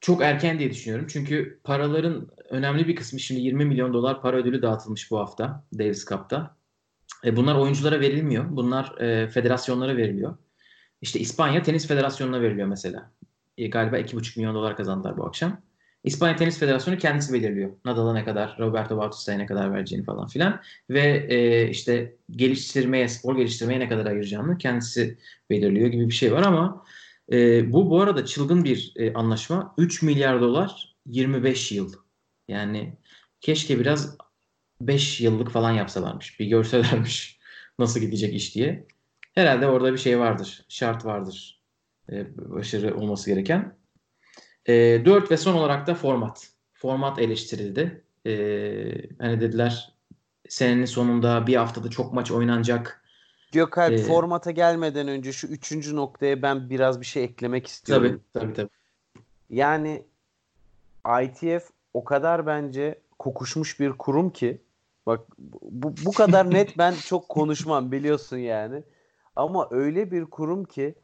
çok erken diye düşünüyorum. Çünkü paraların önemli bir kısmı şimdi 20 milyon dolar para ödülü dağıtılmış bu hafta Davis Cup'ta. E, bunlar oyunculara verilmiyor. Bunlar e, federasyonlara veriliyor. İşte İspanya Tenis Federasyonu'na veriliyor mesela. E, galiba 2,5 milyon dolar kazandılar bu akşam. İspanya Tenis Federasyonu kendisi belirliyor. Nadal'a ne kadar, Roberto Bautista'ya ne kadar vereceğini falan filan. Ve e, işte geliştirmeye, spor geliştirmeye ne kadar ayıracağını kendisi belirliyor gibi bir şey var ama e, bu bu arada çılgın bir e, anlaşma. 3 milyar dolar 25 yıl. Yani keşke biraz 5 yıllık falan yapsalarmış. Bir görselermiş nasıl gidecek iş diye. Herhalde orada bir şey vardır. Şart vardır. E, başarı olması gereken. E, 4 ve son olarak da format. Format eleştirildi. E, hani dediler senenin sonunda bir haftada çok maç oynanacak. Gökalp Ee, formata gelmeden önce şu üçüncü noktaya ben biraz bir şey eklemek istiyorum. Tabii tabii tabii. Yani ITF o kadar bence kokuşmuş bir kurum ki bak bu, bu kadar net ben çok konuşmam biliyorsun yani. Ama öyle bir kurum ki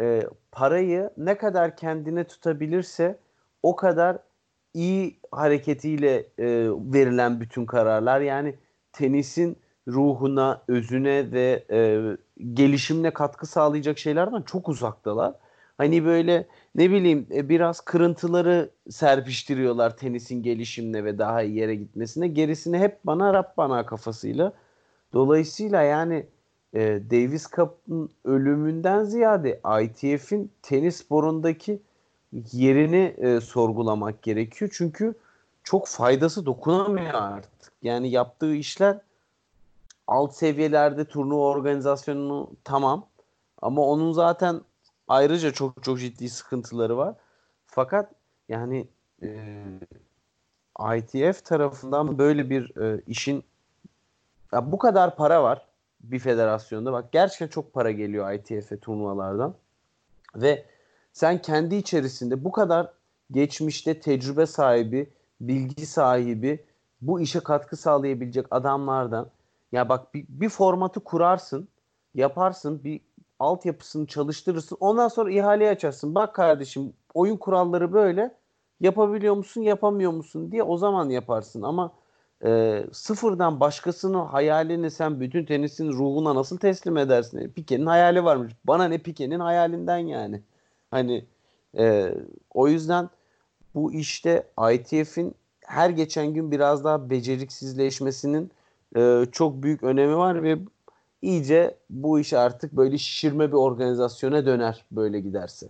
e, parayı ne kadar kendine tutabilirse o kadar iyi hareketiyle e, verilen bütün kararlar yani tenisin ruhuna, özüne ve e, gelişimine katkı sağlayacak şeylerden çok uzaktalar. Hani böyle ne bileyim e, biraz kırıntıları serpiştiriyorlar tenisin gelişimine ve daha iyi yere gitmesine. Gerisini hep bana Rab bana kafasıyla. Dolayısıyla yani e, Davis Cup'ın ölümünden ziyade ITF'in tenis sporundaki yerini e, sorgulamak gerekiyor. Çünkü çok faydası dokunamıyor artık. Yani yaptığı işler alt seviyelerde turnuva organizasyonu tamam. Ama onun zaten ayrıca çok çok ciddi sıkıntıları var. Fakat yani e, ITF tarafından böyle bir e, işin ya bu kadar para var bir federasyonda. Bak gerçekten çok para geliyor ITF'e turnuvalardan. Ve sen kendi içerisinde bu kadar geçmişte tecrübe sahibi, bilgi sahibi, bu işe katkı sağlayabilecek adamlardan ya bak bir, bir formatı kurarsın, yaparsın, bir altyapısını çalıştırırsın. Ondan sonra ihaleyi açarsın. Bak kardeşim oyun kuralları böyle. Yapabiliyor musun, yapamıyor musun diye o zaman yaparsın. Ama e, sıfırdan başkasının hayalini sen bütün tenisin ruhuna nasıl teslim edersin? Pike'nin hayali varmış. Bana ne Pike'nin hayalinden yani. Hani e, o yüzden bu işte ITF'in her geçen gün biraz daha beceriksizleşmesinin e, çok büyük önemi var ve iyice bu iş artık böyle şişirme bir organizasyona döner böyle giderse.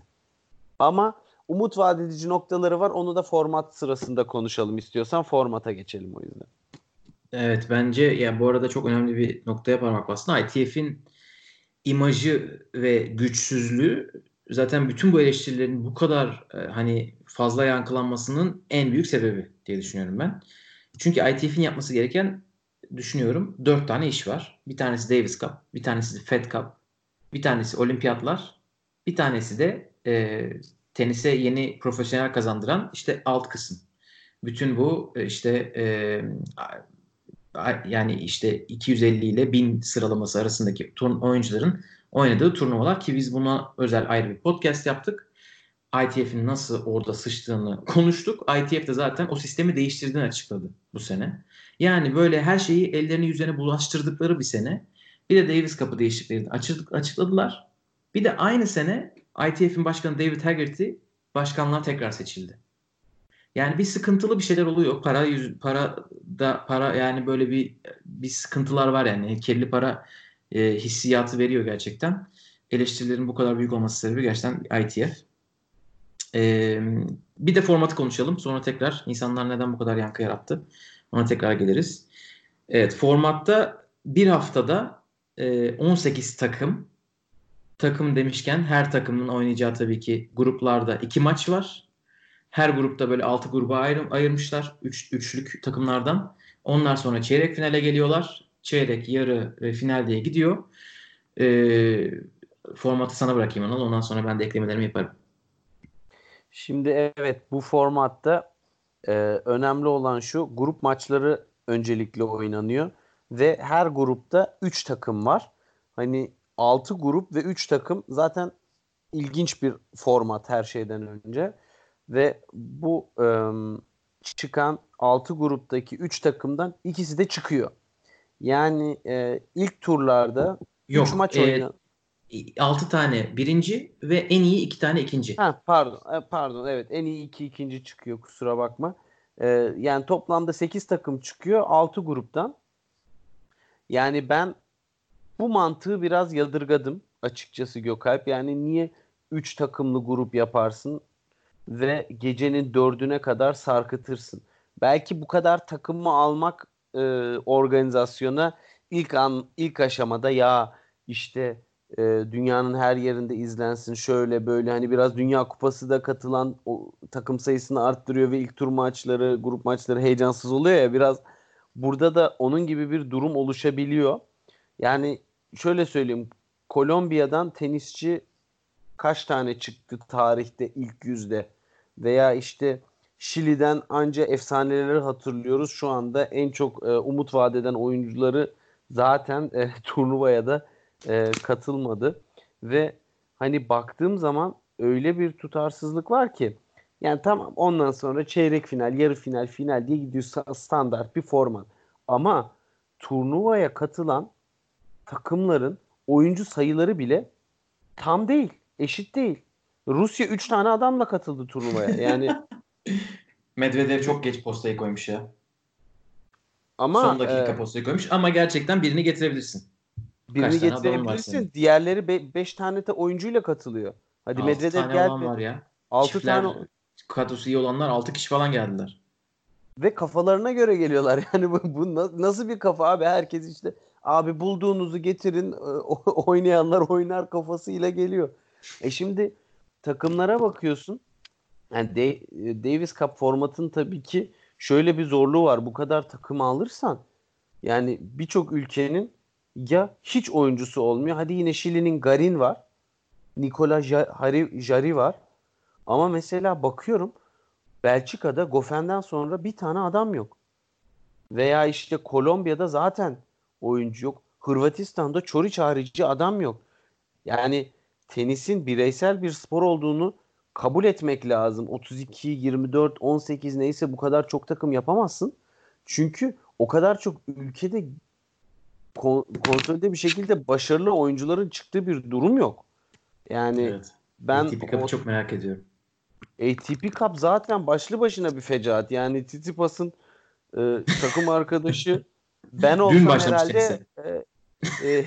Ama umut vaat noktaları var. Onu da format sırasında konuşalım istiyorsan formata geçelim o yüzden. Evet bence ya bu arada çok önemli bir noktaya parmak bastın. ITF'in imajı ve güçsüzlüğü zaten bütün bu eleştirilerin bu kadar e, hani fazla yankılanmasının en büyük sebebi diye düşünüyorum ben. Çünkü ITF'in yapması gereken düşünüyorum dört tane iş var. Bir tanesi Davis Cup, bir tanesi Fed Cup, bir tanesi olimpiyatlar, bir tanesi de e, tenise yeni profesyonel kazandıran işte alt kısım. Bütün bu e, işte e, yani işte 250 ile 1000 sıralaması arasındaki turn oyuncuların oynadığı turnuvalar ki biz buna özel ayrı bir podcast yaptık. ITF'in nasıl orada sıçtığını konuştuk. ITF de zaten o sistemi değiştirdiğini açıkladı bu sene. Yani böyle her şeyi ellerini yüzlerine bulaştırdıkları bir sene. Bir de Davis kapı değişikliklerini açıkladılar. Bir de aynı sene ITF'in başkanı David Haggerty başkanlığa tekrar seçildi. Yani bir sıkıntılı bir şeyler oluyor. Para yüz, para da para yani böyle bir bir sıkıntılar var yani. Kirli para e, hissiyatı veriyor gerçekten. Eleştirilerin bu kadar büyük olması sebebi gerçekten ITF. E, bir de formatı konuşalım. Sonra tekrar insanlar neden bu kadar yankı yarattı. Ona tekrar geliriz. Evet formatta bir haftada e, 18 takım. Takım demişken her takımın oynayacağı tabii ki gruplarda iki maç var. Her grupta böyle 6 gruba ayrı, ayırmışlar. Üç, üçlük takımlardan. Onlar sonra çeyrek finale geliyorlar. Çeyrek, yarı ve final diye gidiyor. E, formatı sana bırakayım Anıl. Ondan sonra ben de eklemelerimi yaparım. Şimdi evet bu formatta e, önemli olan şu grup maçları öncelikle oynanıyor ve her grupta 3 takım var. Hani 6 grup ve 3 takım zaten ilginç bir format her şeyden önce ve bu e, çıkan 6 gruptaki 3 takımdan ikisi de çıkıyor. Yani e, ilk turlarda 3 maç e, oynayan 6 tane birinci ve en iyi 2 tane ikinci. Ha, pardon e, pardon evet en iyi 2 ikinci çıkıyor kusura bakma. Ee, yani toplamda 8 takım çıkıyor 6 gruptan. Yani ben bu mantığı biraz yadırgadım açıkçası Gökalp. Yani niye 3 takımlı grup yaparsın ve gecenin 4'üne kadar sarkıtırsın. Belki bu kadar takımı almak e, organizasyona ilk an ilk aşamada ya işte e, dünyanın her yerinde izlensin şöyle böyle hani biraz Dünya Kupası da katılan o takım sayısını arttırıyor ve ilk tur maçları, grup maçları heyecansız oluyor ya biraz burada da onun gibi bir durum oluşabiliyor. Yani şöyle söyleyeyim Kolombiya'dan tenisçi kaç tane çıktı tarihte ilk yüzde veya işte Şili'den anca efsaneleri hatırlıyoruz. Şu anda en çok e, umut vadeden oyuncuları zaten e, turnuvaya da e, katılmadı ve hani baktığım zaman öyle bir tutarsızlık var ki yani tamam ondan sonra çeyrek final, yarı final, final diye gidiyor standart bir format. Ama turnuvaya katılan takımların oyuncu sayıları bile tam değil, eşit değil. Rusya 3 tane adamla katıldı turnuvaya. Yani Medvedev çok geç postayı koymuş ya. Ama son dakika e, postayı koymuş ama gerçekten birini getirebilirsin. Birini getirebilirsin. Diğerleri 5 be- tane de oyuncuyla katılıyor. Hadi Medvedev geldi. var ya. 6 tane kadrosu iyi olanlar 6 kişi falan geldiler. Ve kafalarına göre geliyorlar. Yani bu, bu nasıl bir kafa abi? Herkes işte abi bulduğunuzu getirin oynayanlar oynar kafasıyla geliyor. E şimdi takımlara bakıyorsun. Yani Davis Cup formatın tabii ki şöyle bir zorluğu var. Bu kadar takımı alırsan yani birçok ülkenin ya hiç oyuncusu olmuyor. Hadi yine Şili'nin Garin var. Nikola Jari var. Ama mesela bakıyorum Belçika'da Goffen'den sonra bir tane adam yok. Veya işte Kolombiya'da zaten oyuncu yok. Hırvatistan'da Çoriç harici adam yok. Yani tenisin bireysel bir spor olduğunu kabul etmek lazım. 32, 24, 18 neyse bu kadar çok takım yapamazsın. Çünkü o kadar çok ülkede konsolide bir şekilde başarılı oyuncuların çıktığı bir durum yok. Yani evet. ben ATP Cup'ı çok merak ediyorum. ATP Cup zaten başlı başına bir fecaat. Yani Titipas'ın e, takım arkadaşı ben olsam herhalde e, e,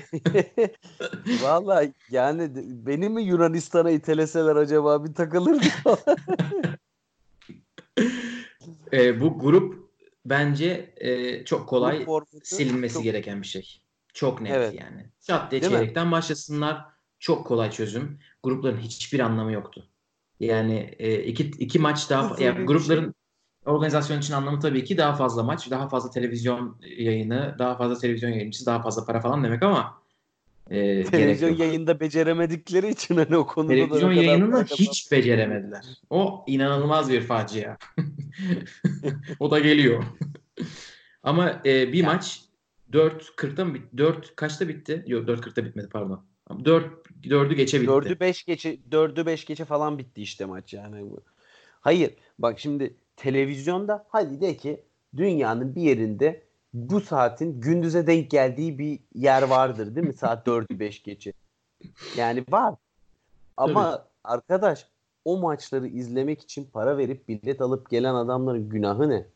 Valla yani beni mi Yunanistan'a iteleseler acaba bir takılırdı e, bu grup bence e, çok kolay silinmesi çok... gereken bir şey. Çok net evet. yani. Çat diye Değil çeyrekten mi? başlasınlar. Çok kolay çözüm. Grupların hiçbir anlamı yoktu. Yani e, iki, iki maç daha yani grupların şey. Organizasyon için anlamı tabii ki daha fazla maç, daha fazla televizyon yayını, daha fazla televizyon yayıncısı, daha fazla para falan demek ama e, televizyon yayında beceremedikleri için hani o konuda televizyon yayınını hiç beceremediler. O inanılmaz bir facia. o da geliyor. Ama e, bir yani. maç 4.40'da mı bitti? 4 kaçta bitti? Yok 4.40'da bitmedi pardon. 4 4'ü geçe bitti. 4'ü 5 geçe 4'ü 5 geçe falan bitti işte maç yani. Hayır bak şimdi televizyonda hadi de ki dünyanın bir yerinde bu saatin gündüze denk geldiği bir yer vardır değil mi? Saat 4'ü 5 geçe. Yani var. Ama Tabii. arkadaş o maçları izlemek için para verip bilet alıp gelen adamların günahı ne?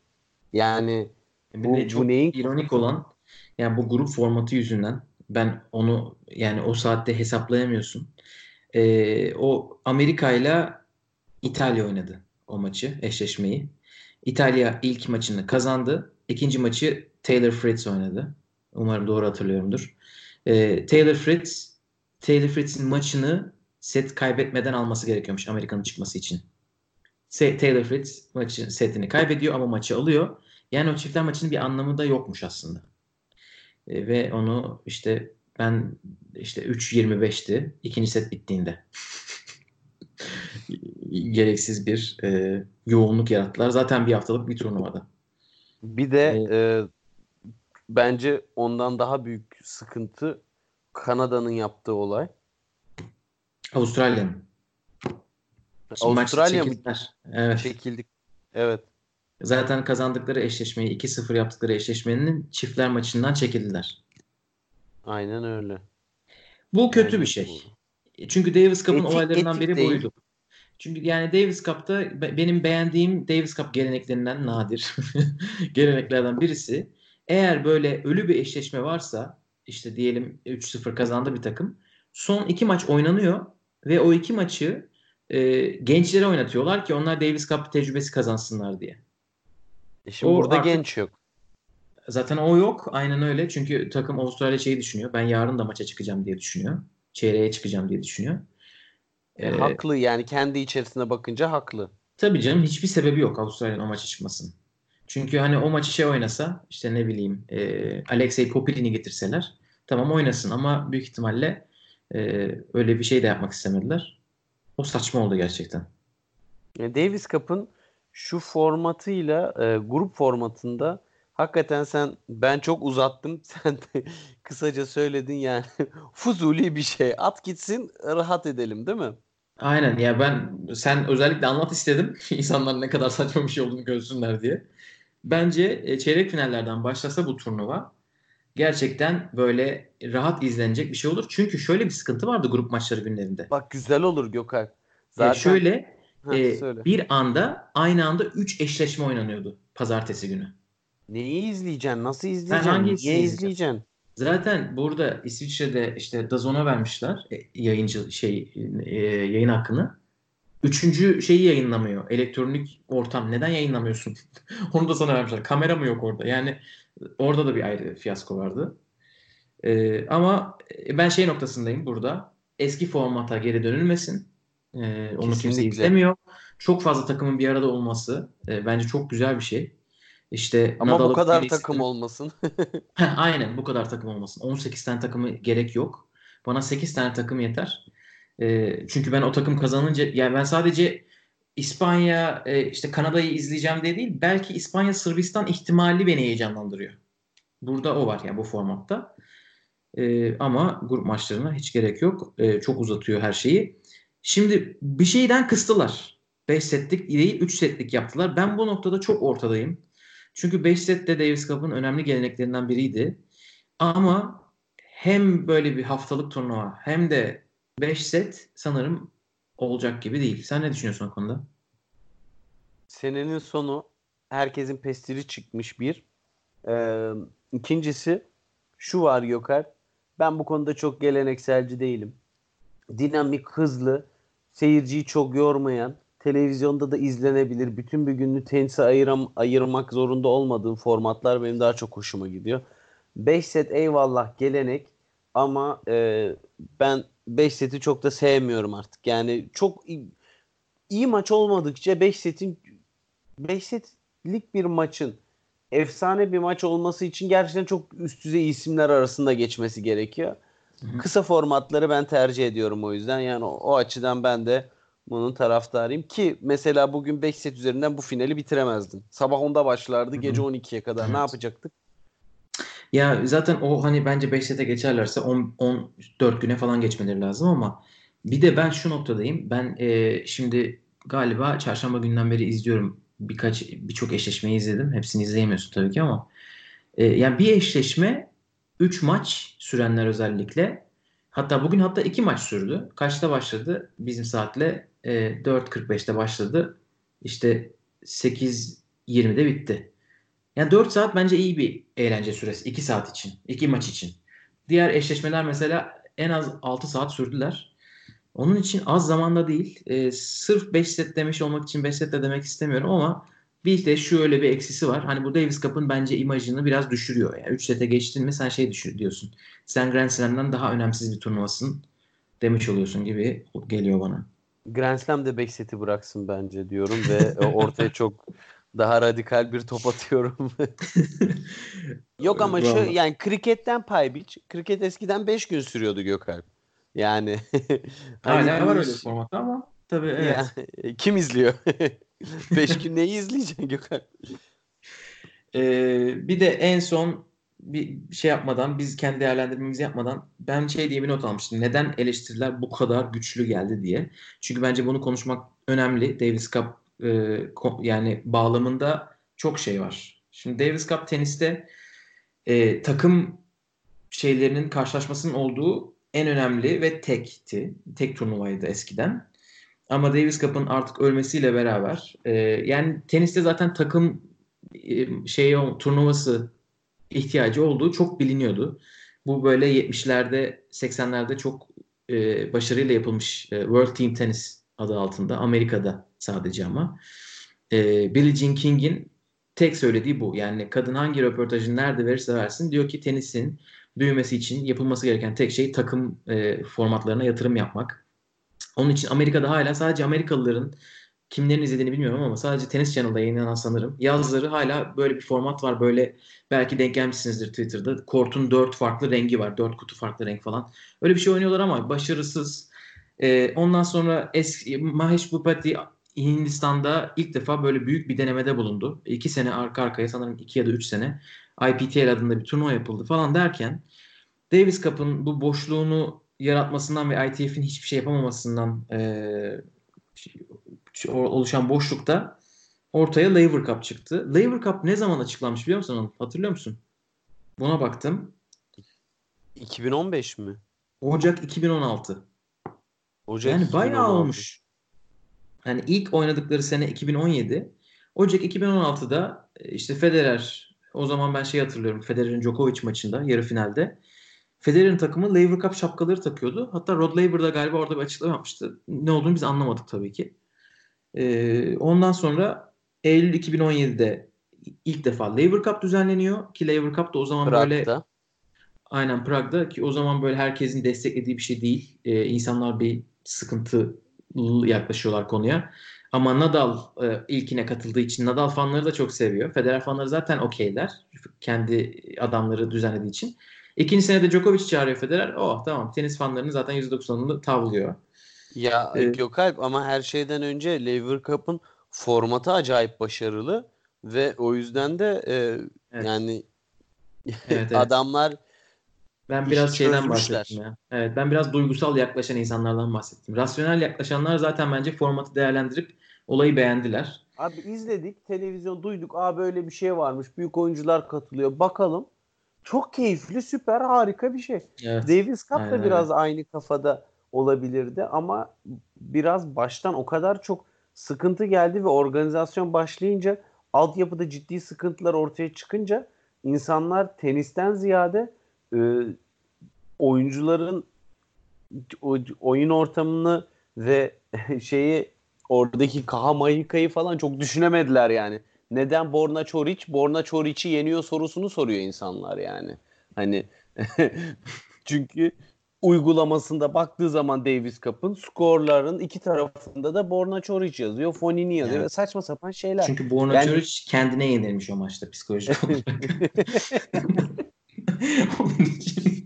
Yani bu, çok bu neyin ironik olan yani bu grup formatı yüzünden ben onu yani o saatte hesaplayamıyorsun. Ee, o Amerika ile İtalya oynadı o maçı, eşleşmeyi. İtalya ilk maçını kazandı. İkinci maçı Taylor Fritz oynadı. Umarım doğru hatırlıyorumdur. Ee, Taylor Fritz Taylor Fritz'in maçını set kaybetmeden alması gerekiyormuş Amerika'nın çıkması için. Taylor Fritz maçı setini kaybediyor ama maçı alıyor. Yani o çiftler maçının bir anlamı da yokmuş aslında. E, ve onu işte ben işte 3.25'ti ikinci set bittiğinde. Gereksiz bir e, yoğunluk yarattılar. Zaten bir haftalık bir turnuvada. Bir de ee, e, bence ondan daha büyük sıkıntı Kanada'nın yaptığı olay. Avustralya'nın. Avustralya mı? Evet. Çekildik. Evet. Zaten kazandıkları eşleşmeyi 2-0 yaptıkları eşleşmenin çiftler maçından çekildiler. Aynen öyle. Bu kötü Aynen bir şey. Doğru. Çünkü Davis Cup'ın olaylarından etik biri değil. buydu. Çünkü yani Davis Cup'ta benim beğendiğim Davis Cup geleneklerinden nadir geleneklerden birisi. Eğer böyle ölü bir eşleşme varsa işte diyelim 3-0 kazandı bir takım. Son iki maç oynanıyor ve o iki maçı e, gençlere oynatıyorlar ki onlar Davis Cup tecrübesi kazansınlar diye. E şimdi o burada artık, genç yok. Zaten o yok. Aynen öyle. Çünkü takım Avustralya şeyi düşünüyor. Ben yarın da maça çıkacağım diye düşünüyor. Çeyreğe çıkacağım diye düşünüyor. E, ee, haklı yani kendi içerisine bakınca haklı. Tabii canım hiçbir sebebi yok Avustralya'nın o maça çıkmasının. Çünkü hani o maçı şey oynasa işte ne bileyim e, Alexey Popilin'i getirseler tamam oynasın ama büyük ihtimalle e, öyle bir şey de yapmak istemediler. O saçma oldu gerçekten. Davis Cup'ın şu formatıyla e, grup formatında hakikaten sen ben çok uzattım sen de kısaca söyledin yani fuzuli bir şey at gitsin rahat edelim değil mi? Aynen ya ben sen özellikle anlat istedim insanlar ne kadar saçma bir şey olduğunu görsünler diye. Bence e, çeyrek finallerden başlasa bu turnuva gerçekten böyle rahat izlenecek bir şey olur. Çünkü şöyle bir sıkıntı vardı grup maçları günlerinde. Bak güzel olur Gökhan. Zaten... Ya şöyle e, bir anda aynı anda 3 eşleşme oynanıyordu pazartesi günü. Neyi izleyeceksin? Nasıl izleyeceksin? Niye izleyeceksin? Zaten burada İsviçre'de işte Dazon'a vermişler e, yayıncı şey e, yayın hakkını. Üçüncü şeyi yayınlamıyor. Elektronik ortam. Neden yayınlamıyorsun? Onu da sana vermişler. Kamera mı yok orada? Yani orada da bir ayrı fiyasko vardı. Ee, ama ben şey noktasındayım burada. Eski formata geri dönülmesin. E, onu kimse izlemiyor. Çok fazla takımın bir arada olması e, bence çok güzel bir şey. İşte Ama Nadal'ı bu kadar Felix'te... takım olmasın. Aynen bu kadar takım olmasın. 18 tane takımı gerek yok. Bana 8 tane takım yeter. E, çünkü ben o takım kazanınca yani ben sadece İspanya e, işte Kanada'yı izleyeceğim diye değil belki İspanya Sırbistan ihtimali beni heyecanlandırıyor. Burada o var yani bu formatta. E, ama grup maçlarına hiç gerek yok. E, çok uzatıyor her şeyi. Şimdi bir şeyden kıstılar. 5 setlik değil 3 setlik yaptılar. Ben bu noktada çok ortadayım. Çünkü 5 set de Davis Cup'ın önemli geleneklerinden biriydi. Ama hem böyle bir haftalık turnuva hem de 5 set sanırım olacak gibi değil. Sen ne düşünüyorsun o konuda? Senenin sonu herkesin pestili çıkmış bir. Ee, ikincisi şu var Gökhan. Ben bu konuda çok gelenekselci değilim. Dinamik, hızlı, seyirciyi çok yormayan, televizyonda da izlenebilir, bütün bir gününü tenise ayıram, ayırmak zorunda olmadığım formatlar benim daha çok hoşuma gidiyor. 5 set eyvallah gelenek ama e, ben 5 seti çok da sevmiyorum artık. Yani çok iyi, iyi maç olmadıkça 5 setin 5 setlik bir maçın efsane bir maç olması için gerçekten çok üst düzey isimler arasında geçmesi gerekiyor. Hı hı. Kısa formatları ben tercih ediyorum o yüzden. Yani o, o açıdan ben de bunun taraftarıyım ki mesela bugün 5 set üzerinden bu finali bitiremezdin. Sabah 10'da başlardı, gece 12'ye kadar evet. ne yapacaktık? Ya zaten o hani bence 5 sete geçerlerse 10 14 güne falan geçmeleri lazım ama bir de ben şu noktadayım. Ben e, şimdi galiba çarşamba günden beri izliyorum birkaç birçok eşleşmeyi izledim. Hepsini izleyemiyorsun tabii ki ama e, yani bir eşleşme 3 maç sürenler özellikle hatta bugün hatta 2 maç sürdü. Kaçta başladı? Bizim saatle e, 4.45'te başladı. İşte 8.20'de bitti. Yani 4 saat bence iyi bir eğlence süresi. 2 saat için. 2 maç için. Diğer eşleşmeler mesela en az 6 saat sürdüler. Onun için az zamanda değil. E, sırf 5 set demiş olmak için 5 set de demek istemiyorum ama bir de şu öyle bir eksisi var. Hani bu Davis Cup'ın bence imajını biraz düşürüyor. Yani 3 sete geçtin mi sen şey düşür diyorsun. Sen Grand Slam'dan daha önemsiz bir turnuvasın demiş oluyorsun gibi geliyor bana. Grand Slam de 5 seti bıraksın bence diyorum ve ortaya çok daha radikal bir top atıyorum. Yok ama şu yani kriketten pay biç. Kriket eskiden 5 gün sürüyordu Gökalp. Yani hani hala var öyle bir formatta ama tabii evet. Ya, kim izliyor? 5 gün neyi izleyeceksin Gökalp? Ee, bir de en son bir şey yapmadan biz kendi değerlendirmemizi yapmadan ben şey diye bir not almıştım. Neden eleştiriler bu kadar güçlü geldi diye. Çünkü bence bunu konuşmak önemli. Davis Cup e, yani bağlamında çok şey var. Şimdi Davis Cup teniste e, takım şeylerinin karşılaşmasının olduğu en önemli ve tekti. Tek turnuvaydı eskiden. Ama Davis Cup'ın artık ölmesiyle beraber e, yani teniste zaten takım e, şeyi turnuvası ihtiyacı olduğu çok biliniyordu. Bu böyle 70'lerde 80'lerde çok e, başarıyla yapılmış e, World Team Tennis adı altında Amerika'da sadece ama e, Billie Jean King'in tek söylediği bu. Yani kadın hangi röportajını nerede verirse versin diyor ki tenisin büyümesi için yapılması gereken tek şey takım e, formatlarına yatırım yapmak. Onun için Amerika'da hala sadece Amerikalıların kimlerin izlediğini bilmiyorum ama sadece Tenis Channel'da yayınlanan sanırım. Yazları hala böyle bir format var. Böyle belki denk gelmişsinizdir Twitter'da. Kort'un dört farklı rengi var. Dört kutu farklı renk falan. Öyle bir şey oynuyorlar ama başarısız. Ee, ondan sonra eski Mahesh Bhupathi Hindistan'da ilk defa böyle büyük bir denemede bulundu. İki sene arka arkaya sanırım iki ya da üç sene IPTL adında bir turnuva yapıldı falan derken Davis Cup'ın bu boşluğunu yaratmasından ve ITF'in hiçbir şey yapamamasından e, oluşan boşlukta ortaya Laver Cup çıktı. Laver Cup ne zaman açıklanmış biliyor musun? Hatırlıyor musun? Buna baktım. 2015 mi? Ocak 2016. Ocak yani 2016. bayağı olmuş. Yani ilk oynadıkları sene 2017. Ocak 2016'da e, işte Federer o zaman ben şey hatırlıyorum. Federer'in Djokovic maçında yarı finalde. Federer'in takımı Laver Cup şapkaları takıyordu. Hatta Rod Laver da galiba orada bir açıklama yapmıştı. Ne olduğunu biz anlamadık tabii ki. Ee, ondan sonra Eylül 2017'de ilk defa Laver Cup düzenleniyor. Ki Laver Cup da o zaman Prag'da. böyle aynen Prag'da ki o zaman böyle herkesin desteklediği bir şey değil. Ee, insanlar bir sıkıntı yaklaşıyorlar konuya. Ama Nadal e, ilkine katıldığı için Nadal fanları da çok seviyor. Federer fanları zaten okeyler. Kendi adamları düzenlediği için. İkinci senede Djokovic çağırıyor Federer. Oh tamam tenis fanlarını zaten %90'ını tavlıyor. Ya Ee, Gökalp ama her şeyden önce Lever Cup'ın formatı acayip başarılı ve o yüzden de e, Evet. yani Evet, evet. adamlar Ben biraz şeyden çözmüşler. bahsettim ya. Evet, ben biraz duygusal yaklaşan insanlardan bahsettim. Rasyonel yaklaşanlar zaten bence formatı değerlendirip olayı beğendiler. Abi izledik, televizyon duyduk. Aa böyle bir şey varmış. Büyük oyuncular katılıyor. Bakalım. Çok keyifli, süper, harika bir şey. Evet. Davis Cup Aynen da biraz aynı kafada olabilirdi ama biraz baştan o kadar çok sıkıntı geldi ve organizasyon başlayınca altyapıda ciddi sıkıntılar ortaya çıkınca insanlar tenisten ziyade e, oyuncuların oyun ortamını ve şeyi oradaki Kaha Mahika'yı falan çok düşünemediler yani. Neden Borna Çoric Borna Çoric'i yeniyor sorusunu soruyor insanlar yani. Hani çünkü uygulamasında baktığı zaman Davis Cup'ın skorların iki tarafında da Borna Çoric yazıyor, Fonini yazıyor ve saçma sapan şeyler. Çünkü Borna Yani- Çoric kendine yenilmiş o maçta psikolojik olarak. Onun için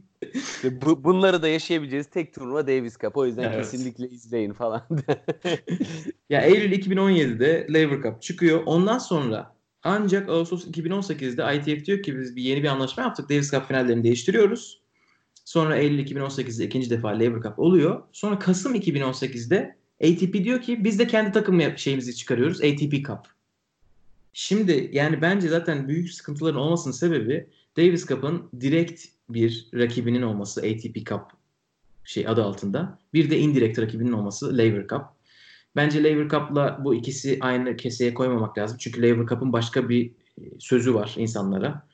bu, bunları da yaşayabileceğiz tek turnuva Davis Cup. O yüzden Evet. kesinlikle izleyin falan. Ya Eylül 2017'de Lever Cup çıkıyor. Ondan sonra ancak Ağustos 2018'de ITF diyor ki biz bir yeni bir anlaşma yaptık. Davis Cup finallerini değiştiriyoruz. Sonra Eylül 2018'de ikinci defa Lever Cup oluyor. Sonra Kasım 2018'de ATP diyor ki biz de kendi takım şeyimizi çıkarıyoruz. ATP Cup. Şimdi yani bence zaten büyük sıkıntıların olmasının sebebi Davis Cup'ın direkt bir rakibinin olması ATP Cup şey adı altında. Bir de indirekt rakibinin olması Lever Cup. Bence Lever Cup'la bu ikisi aynı keseye koymamak lazım. Çünkü Lever Cup'ın başka bir e, sözü var insanlara.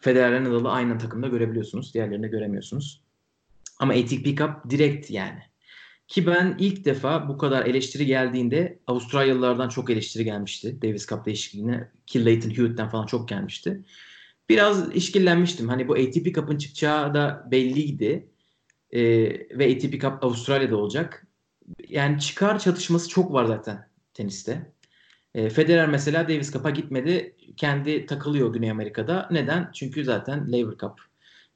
Federer Nadal'ı aynı takımda görebiliyorsunuz. Diğerlerini göremiyorsunuz. Ama ATP Cup direkt yani. Ki ben ilk defa bu kadar eleştiri geldiğinde Avustralyalılardan çok eleştiri gelmişti. Davis Cup değişikliğine. Ki Leighton Hewitt'ten falan çok gelmişti. Biraz işkillenmiştim. Hani bu ATP Cup'ın çıkacağı da belliydi. Ee, ve ATP Cup Avustralya'da olacak. Yani çıkar çatışması çok var zaten teniste. E, Federer mesela Davis Cup'a gitmedi. Kendi takılıyor Güney Amerika'da. Neden? Çünkü zaten Lever Cup.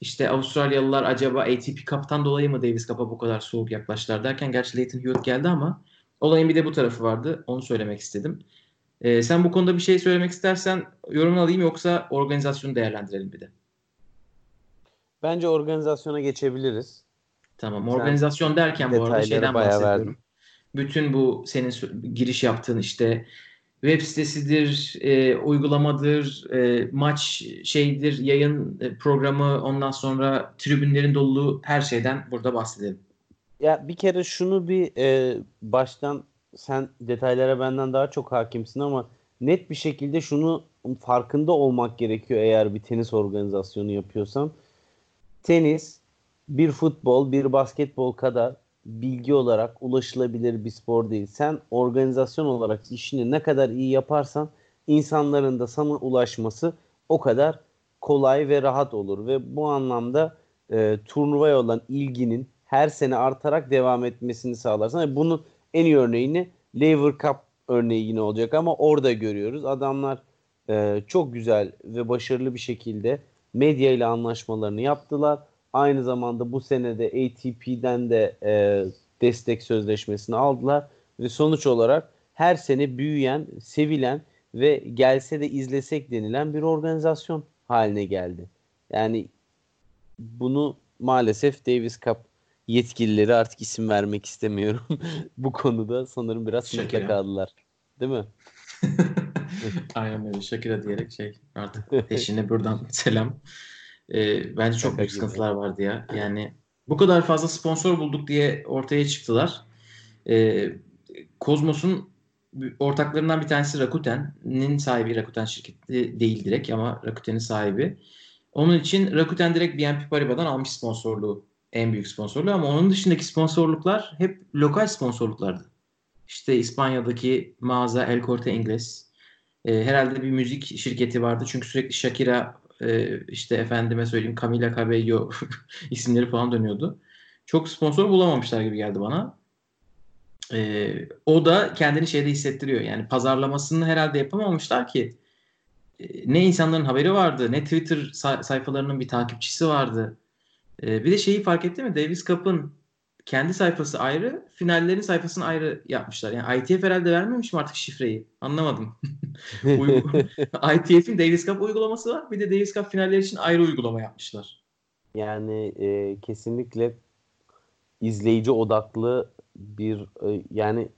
İşte Avustralyalılar acaba ATP Cup'tan dolayı mı Davis Cup'a bu kadar soğuk yaklaştılar derken gerçi Leighton Hewitt geldi ama olayın bir de bu tarafı vardı. Onu söylemek istedim. E, sen bu konuda bir şey söylemek istersen yorumunu alayım yoksa organizasyonu değerlendirelim bir de. Bence organizasyona geçebiliriz. Tamam. Sen Organizasyon derken bu arada şeyden bahsediyorum. verdin. Bütün bu senin giriş yaptığın işte web sitesidir, e, uygulamadır, e, maç şeydir, yayın e, programı, ondan sonra tribünlerin doluluğu her şeyden burada bahsedelim. Ya bir kere şunu bir e, baştan sen detaylara benden daha çok hakimsin ama net bir şekilde şunu farkında olmak gerekiyor eğer bir tenis organizasyonu yapıyorsan. Tenis bir futbol, bir basketbol kadar bilgi olarak ulaşılabilir bir spor değil. Sen organizasyon olarak işini ne kadar iyi yaparsan insanların da sana ulaşması o kadar kolay ve rahat olur ve bu anlamda e, turnuvaya olan ilginin her sene artarak devam etmesini sağlarsan. Yani bunun en iyi örneğini Lever Cup örneği yine olacak ama orada görüyoruz. Adamlar e, çok güzel ve başarılı bir şekilde medya ile anlaşmalarını yaptılar. Aynı zamanda bu senede ATP'den de e, destek sözleşmesini aldılar ve sonuç olarak her sene büyüyen, sevilen ve gelse de izlesek denilen bir organizasyon haline geldi. Yani bunu maalesef Davis Cup yetkilileri artık isim vermek istemiyorum. Bu konuda sanırım biraz Şakira. kaldılar. Değil mi? Aynen öyle. Shakira diyerek şey artık eşine buradan selam. Ee, bence çok Şaka büyük gibi. sıkıntılar vardı ya. Yani bu kadar fazla sponsor bulduk diye ortaya çıktılar. Ee, Kozmos'un ortaklarından bir tanesi Rakuten'in sahibi. Rakuten şirketi değil direkt ama Rakuten'in sahibi. Onun için Rakuten direkt BNP Paribas'dan almış sponsorluğu. En büyük sponsorluğu ama onun dışındaki sponsorluklar hep lokal sponsorluklardı. İşte İspanya'daki mağaza El Corte Inglés. Ee, herhalde bir müzik şirketi vardı. Çünkü sürekli Shakira e, işte efendime söyleyeyim Camila Cabello isimleri falan dönüyordu. Çok sponsor bulamamışlar gibi geldi bana. Ee, o da kendini şeyde hissettiriyor. Yani pazarlamasını herhalde yapamamışlar ki. Ee, ne insanların haberi vardı, ne Twitter say- sayfalarının bir takipçisi vardı. Ee, bir de şeyi fark etti mi? Davis Cup'ın kendi sayfası ayrı, finallerin sayfasını ayrı yapmışlar. Yani ITF herhalde vermemiş mi artık şifreyi? Anlamadım. ITF'in Davis Cup uygulaması var. Bir de Davis Cup finalleri için ayrı uygulama yapmışlar. Yani e, kesinlikle izleyici odaklı bir e, yani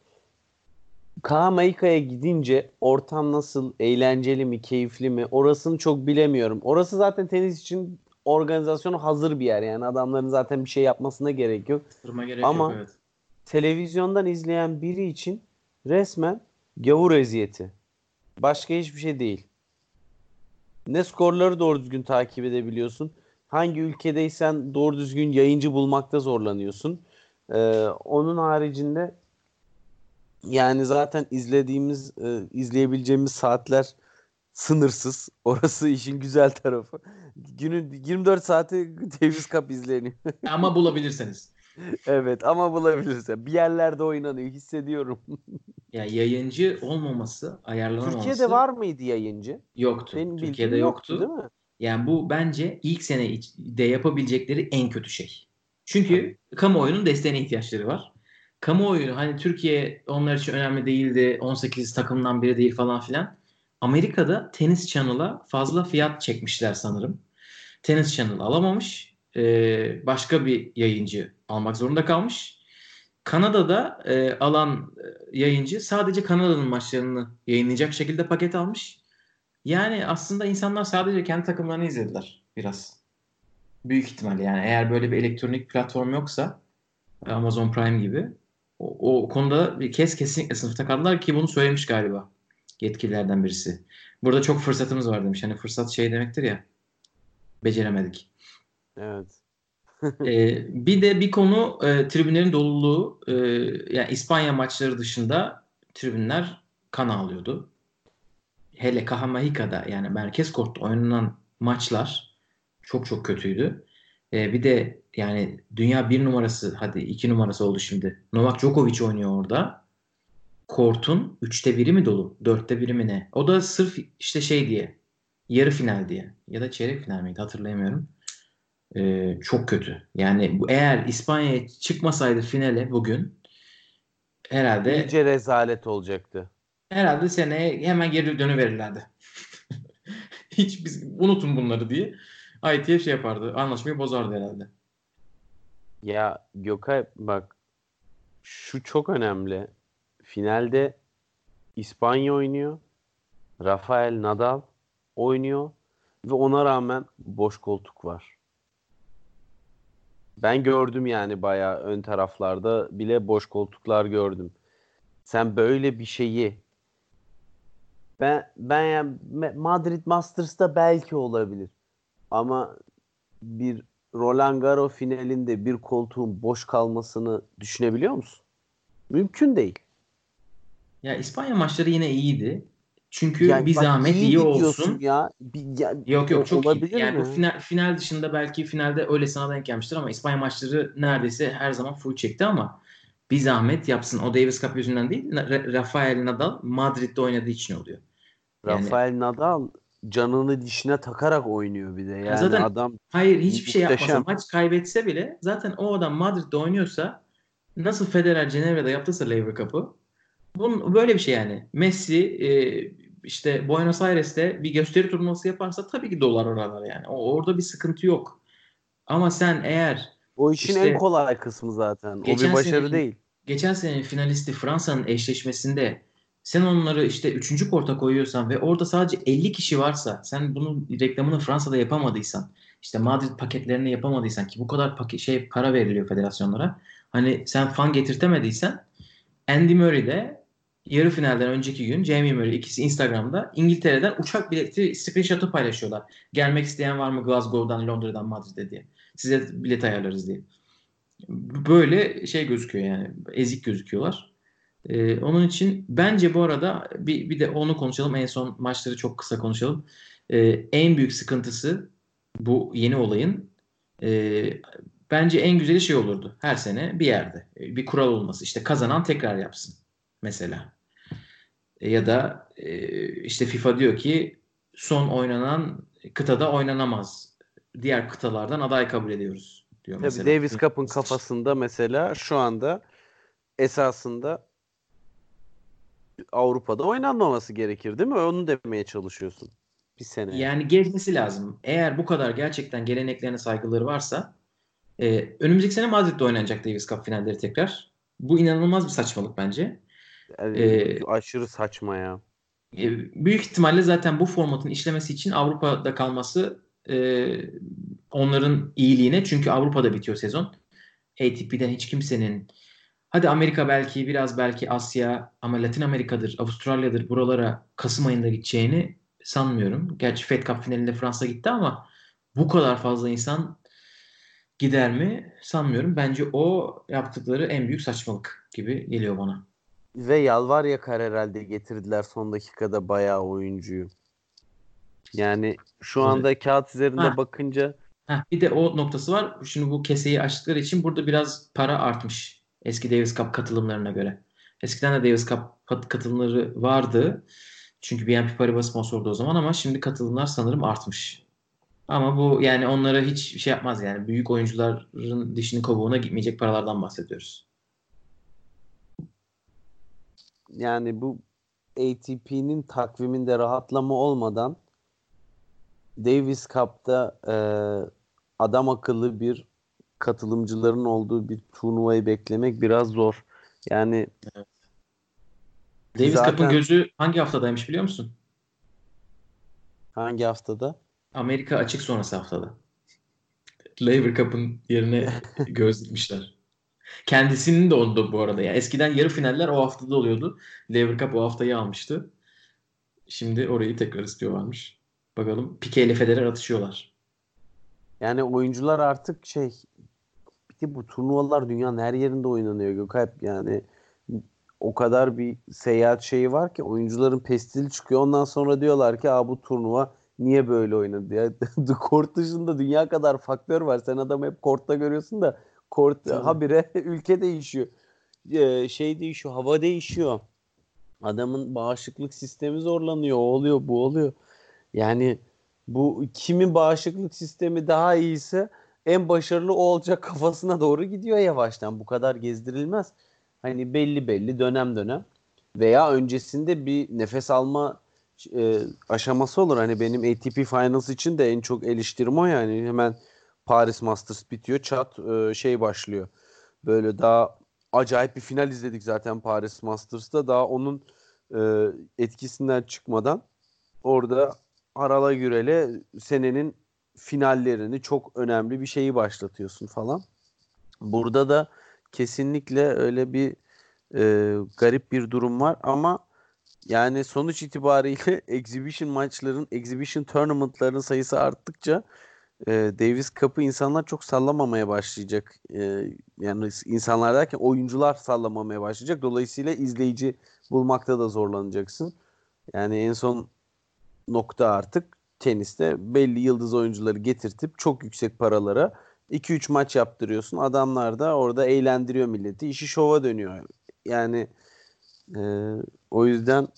Kamaika'ya gidince ortam nasıl, eğlenceli mi, keyifli mi orasını çok bilemiyorum. Orası zaten tenis için organizasyonu hazır bir yer yani adamların zaten bir şey yapmasına gerek yok. gerek Ama yok, evet. televizyondan izleyen biri için resmen gavur eziyeti. Başka hiçbir şey değil. Ne skorları doğru düzgün takip edebiliyorsun. Hangi ülkedeysen doğru düzgün yayıncı bulmakta zorlanıyorsun. Ee, onun haricinde yani zaten izlediğimiz, e, izleyebileceğimiz saatler sınırsız. Orası işin güzel tarafı. Günün 24 saati Davis Cup izleniyor. Ama bulabilirseniz. evet ama bulabilirsen. Bir yerlerde oynanıyor hissediyorum. ya yayıncı olmaması, ayarlanamaması. Türkiye'de var mıydı yayıncı? Yoktu. Senin Türkiye'de bildiğin yoktu. değil mi? Yani bu bence ilk sene de yapabilecekleri en kötü şey. Çünkü kamuoyunun desteğine ihtiyaçları var. Kamuoyu hani Türkiye onlar için önemli değildi. 18 takımdan biri değil falan filan. Amerika'da Tenis Channel'a fazla fiyat çekmişler sanırım. Tenis Channel alamamış. Ee, başka bir yayıncı almak zorunda kalmış. Kanada'da e, alan e, yayıncı sadece Kanada'nın maçlarını yayınlayacak şekilde paket almış. Yani aslında insanlar sadece kendi takımlarını izlediler biraz. Büyük ihtimalle yani eğer böyle bir elektronik platform yoksa Amazon Prime gibi o, o konuda bir kez kesinlikle sınıfta kaldılar ki bunu söylemiş galiba yetkililerden birisi. Burada çok fırsatımız var demiş. Hani fırsat şey demektir ya. Beceremedik. Evet. ee, bir de bir konu e, tribünlerin doluluğu. E, yani İspanya maçları dışında tribünler kan ağlıyordu. Hele Cajamarica'da yani merkez kortta oynanan maçlar çok çok kötüydü. E, bir de yani dünya bir numarası hadi iki numarası oldu şimdi. Novak Djokovic oynuyor orada kortun üçte biri mi dolu? Dörtte biri mi ne? O da sırf işte şey diye. Yarı final diye. Ya da çeyrek final miydi hatırlayamıyorum. Ee, çok kötü. Yani bu eğer İspanya'ya çıkmasaydı finale bugün herhalde İyice rezalet olacaktı. Herhalde seneye hemen geri dönüverirlerdi. Hiç biz unutun bunları diye. ITF şey yapardı. Anlaşmayı bozardı herhalde. Ya Gökay bak şu çok önemli. Finalde İspanya oynuyor. Rafael Nadal oynuyor ve ona rağmen boş koltuk var. Ben gördüm yani bayağı ön taraflarda bile boş koltuklar gördüm. Sen böyle bir şeyi ben ben yani Madrid Masters'ta belki olabilir. Ama bir Roland Garros finalinde bir koltuğun boş kalmasını düşünebiliyor musun? Mümkün değil. Ya İspanya maçları yine iyiydi. Çünkü yani bir zahmet iyi, iyi olsun. Ya. Bir, ya, yok yok çok olabilir iyi. Yani mi? bu final, final dışında belki finalde öyle sana denk gelmiştir ama İspanya maçları neredeyse her zaman full çekti ama bir zahmet yapsın. O Davis Cup yüzünden değil. Rafael Nadal Madrid'de oynadığı için oluyor. Yani, Rafael Nadal canını dişine takarak oynuyor bir de. Yani zaten adam hayır hiçbir şey yapmasa maç kaybetse bile zaten o adam Madrid'de oynuyorsa nasıl Federer Cenevre'de yaptıysa Lever Cup'ı bunun böyle bir şey yani. Messi e, işte Buenos Aires'te bir gösteri turnuvası yaparsa tabii ki dolar oralar yani. O, orada bir sıkıntı yok. Ama sen eğer o işin işte, en kolay kısmı zaten. O bir başarı senenin, değil. Geçen senenin finalisti Fransa'nın eşleşmesinde sen onları işte 3. korta koyuyorsan ve orada sadece 50 kişi varsa sen bunun reklamını Fransa'da yapamadıysan işte Madrid paketlerini yapamadıysan ki bu kadar paket, şey para veriliyor federasyonlara. Hani sen fan getirtemediysen Andy Murray de yarı finalden önceki gün Jamie Murray ikisi Instagram'da İngiltere'den uçak bileti screenshot'ı paylaşıyorlar. Gelmek isteyen var mı Glasgow'dan, Londra'dan, Madrid'e diye. Size bilet ayarlarız diye. Böyle şey gözüküyor yani. Ezik gözüküyorlar. Ee, onun için bence bu arada bir, bir de onu konuşalım. En son maçları çok kısa konuşalım. Ee, en büyük sıkıntısı bu yeni olayın e, bence en güzeli şey olurdu. Her sene bir yerde bir kural olması. İşte kazanan tekrar yapsın mesela. E, ya da e, işte FIFA diyor ki son oynanan kıtada oynanamaz. Diğer kıtalardan aday kabul ediyoruz. diyor Tabii mesela. Davis Cup'ın kafasında mesela şu anda esasında Avrupa'da oynanmaması gerekir değil mi? Onu demeye çalışıyorsun. Bir sene. Yani gezmesi lazım. Eğer bu kadar gerçekten geleneklerine saygıları varsa e, önümüzdeki sene Madrid'de oynanacak Davis Cup finalleri tekrar. Bu inanılmaz bir saçmalık bence. Yani Ee, aşırı saçma ya. E, büyük ihtimalle zaten bu formatın işlemesi için Avrupa'da kalması e, onların iyiliğine. Çünkü Avrupa'da bitiyor sezon. ATP'den hiç kimsenin hadi Amerika belki biraz belki Asya ama Latin Amerika'dır, Avustralya'dır buralara Kasım ayında gideceğini sanmıyorum. Gerçi Fed Cup finalinde Fransa gitti ama bu kadar fazla insan gider mi sanmıyorum. Bence o yaptıkları en büyük saçmalık gibi geliyor bana. Ve yalvar yakar herhalde getirdiler son dakikada bayağı oyuncuyu. Yani şu anda kağıt üzerinde Ha. bakınca Heh, bir de o noktası var. Şimdi bu keseyi açtıkları için burada biraz para artmış. Eski Davis Cup katılımlarına göre. Eskiden de Davis Cup kat- katılımları vardı. Çünkü BNP Paribas sponsordu o zaman ama şimdi katılımlar sanırım artmış. Ama bu yani onlara hiç şey yapmaz yani. Büyük oyuncuların dişinin kovuğuna gitmeyecek paralardan bahsediyoruz. Yani bu ATP'nin takviminde rahatlama olmadan Davis Cup'ta e, adam akıllı bir katılımcıların olduğu bir turnuvayı beklemek biraz zor. Yani Davis Zaten- Cup'ın gözü hangi haftadaymış biliyor musun? hangi haftada? Amerika açık sonrası haftada. Laver Cup'ın yerine göz dikmişler. Kendisinin de oldu bu arada. ya. eskiden yarı finaller o haftada oluyordu. Laver Cup o haftayı almıştı. Şimdi orayı tekrar istiyorlarmış. Bakalım Pique ile Federer atışıyorlar. Yani oyuncular artık şey bir bu turnuvalar dünyanın her yerinde oynanıyor Gökalp. Yani o kadar bir seyahat şeyi var ki oyuncuların pestili çıkıyor. Ondan sonra diyorlar ki Aa, bu turnuva niye böyle oynadı ya. Kort dışında dünya kadar faktör var. Sen adamı hep kortta görüyorsun da kort Tabii. habire ülke değişiyor. Ee, şey değişiyor, hava değişiyor. Adamın bağışıklık sistemi zorlanıyor. O oluyor, bu oluyor. Yani bu kimin bağışıklık sistemi daha iyiyse en başarılı o olacak kafasına doğru gidiyor yavaştan. Bu kadar gezdirilmez. Hani belli belli dönem dönem veya öncesinde bir nefes alma e, aşaması olur. Hani benim ATP Finals için de en çok eleştirim o yani. Hemen Paris Masters bitiyor. Çat e, şey başlıyor. Böyle daha acayip bir final izledik zaten Paris Masters'ta. Daha onun e, etkisinden çıkmadan orada Harala Gürel'e senenin finallerini çok önemli bir şeyi başlatıyorsun falan. Burada da kesinlikle öyle bir e, garip bir durum var ama yani sonuç itibariyle exhibition maçların, exhibition tournament'ların sayısı arttıkça e, Davis Cup'ı insanlar çok sallamamaya başlayacak. E, yani insanlar derken oyuncular sallamamaya başlayacak. Dolayısıyla izleyici bulmakta da zorlanacaksın. Yani en son nokta artık teniste belli yıldız oyuncuları getirtip çok yüksek paralara 2-3 maç yaptırıyorsun. Adamlar da orada eğlendiriyor milleti. İşi şova dönüyor. Yani e, o yüzden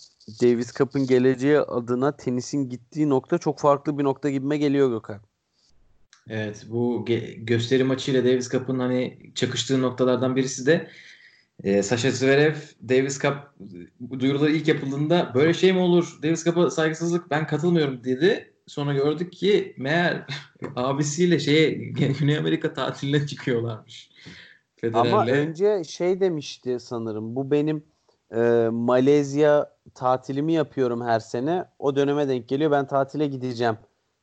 Davis Cup'ın geleceği adına tenisin gittiği nokta çok farklı bir nokta gibime geliyor Gökhan. Evet bu ge- gösteri maçıyla Davis Cup'ın hani çakıştığı noktalardan birisi de e, Sasha Zverev Davis Cup bu duyuruları ilk yapıldığında böyle şey mi olur? Davis Cup'a saygısızlık ben katılmıyorum dedi. Sonra gördük ki meğer abisiyle şeye Güney Amerika tatiline çıkıyorlarmış. Ama Federer'le. önce şey demişti sanırım. Bu benim e, Malezya tatilimi yapıyorum her sene. O döneme denk geliyor. Ben tatile gideceğim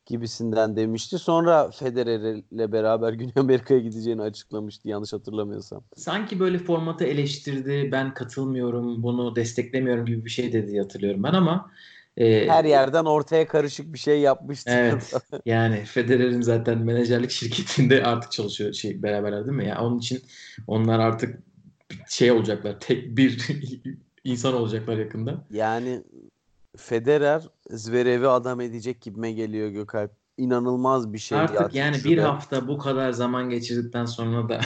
gibisinden demişti. Sonra Federer'le beraber Güney Amerika'ya gideceğini açıklamıştı yanlış hatırlamıyorsam. Sanki böyle formatı eleştirdi. Ben katılmıyorum, bunu desteklemiyorum gibi bir şey dedi hatırlıyorum ben ama e, Her yerden ortaya karışık bir şey yapmıştı. Evet. Yani Federer'in zaten menajerlik şirketinde artık çalışıyor şey beraberler değil mi? Ya onun için onlar artık şey olacaklar. Tek bir insan olacaklar yakında. Yani Federer Zverev'i adam edecek gibime geliyor Gökalp. İnanılmaz bir şey. artık yani bir hafta bu kadar zaman geçirdikten sonra da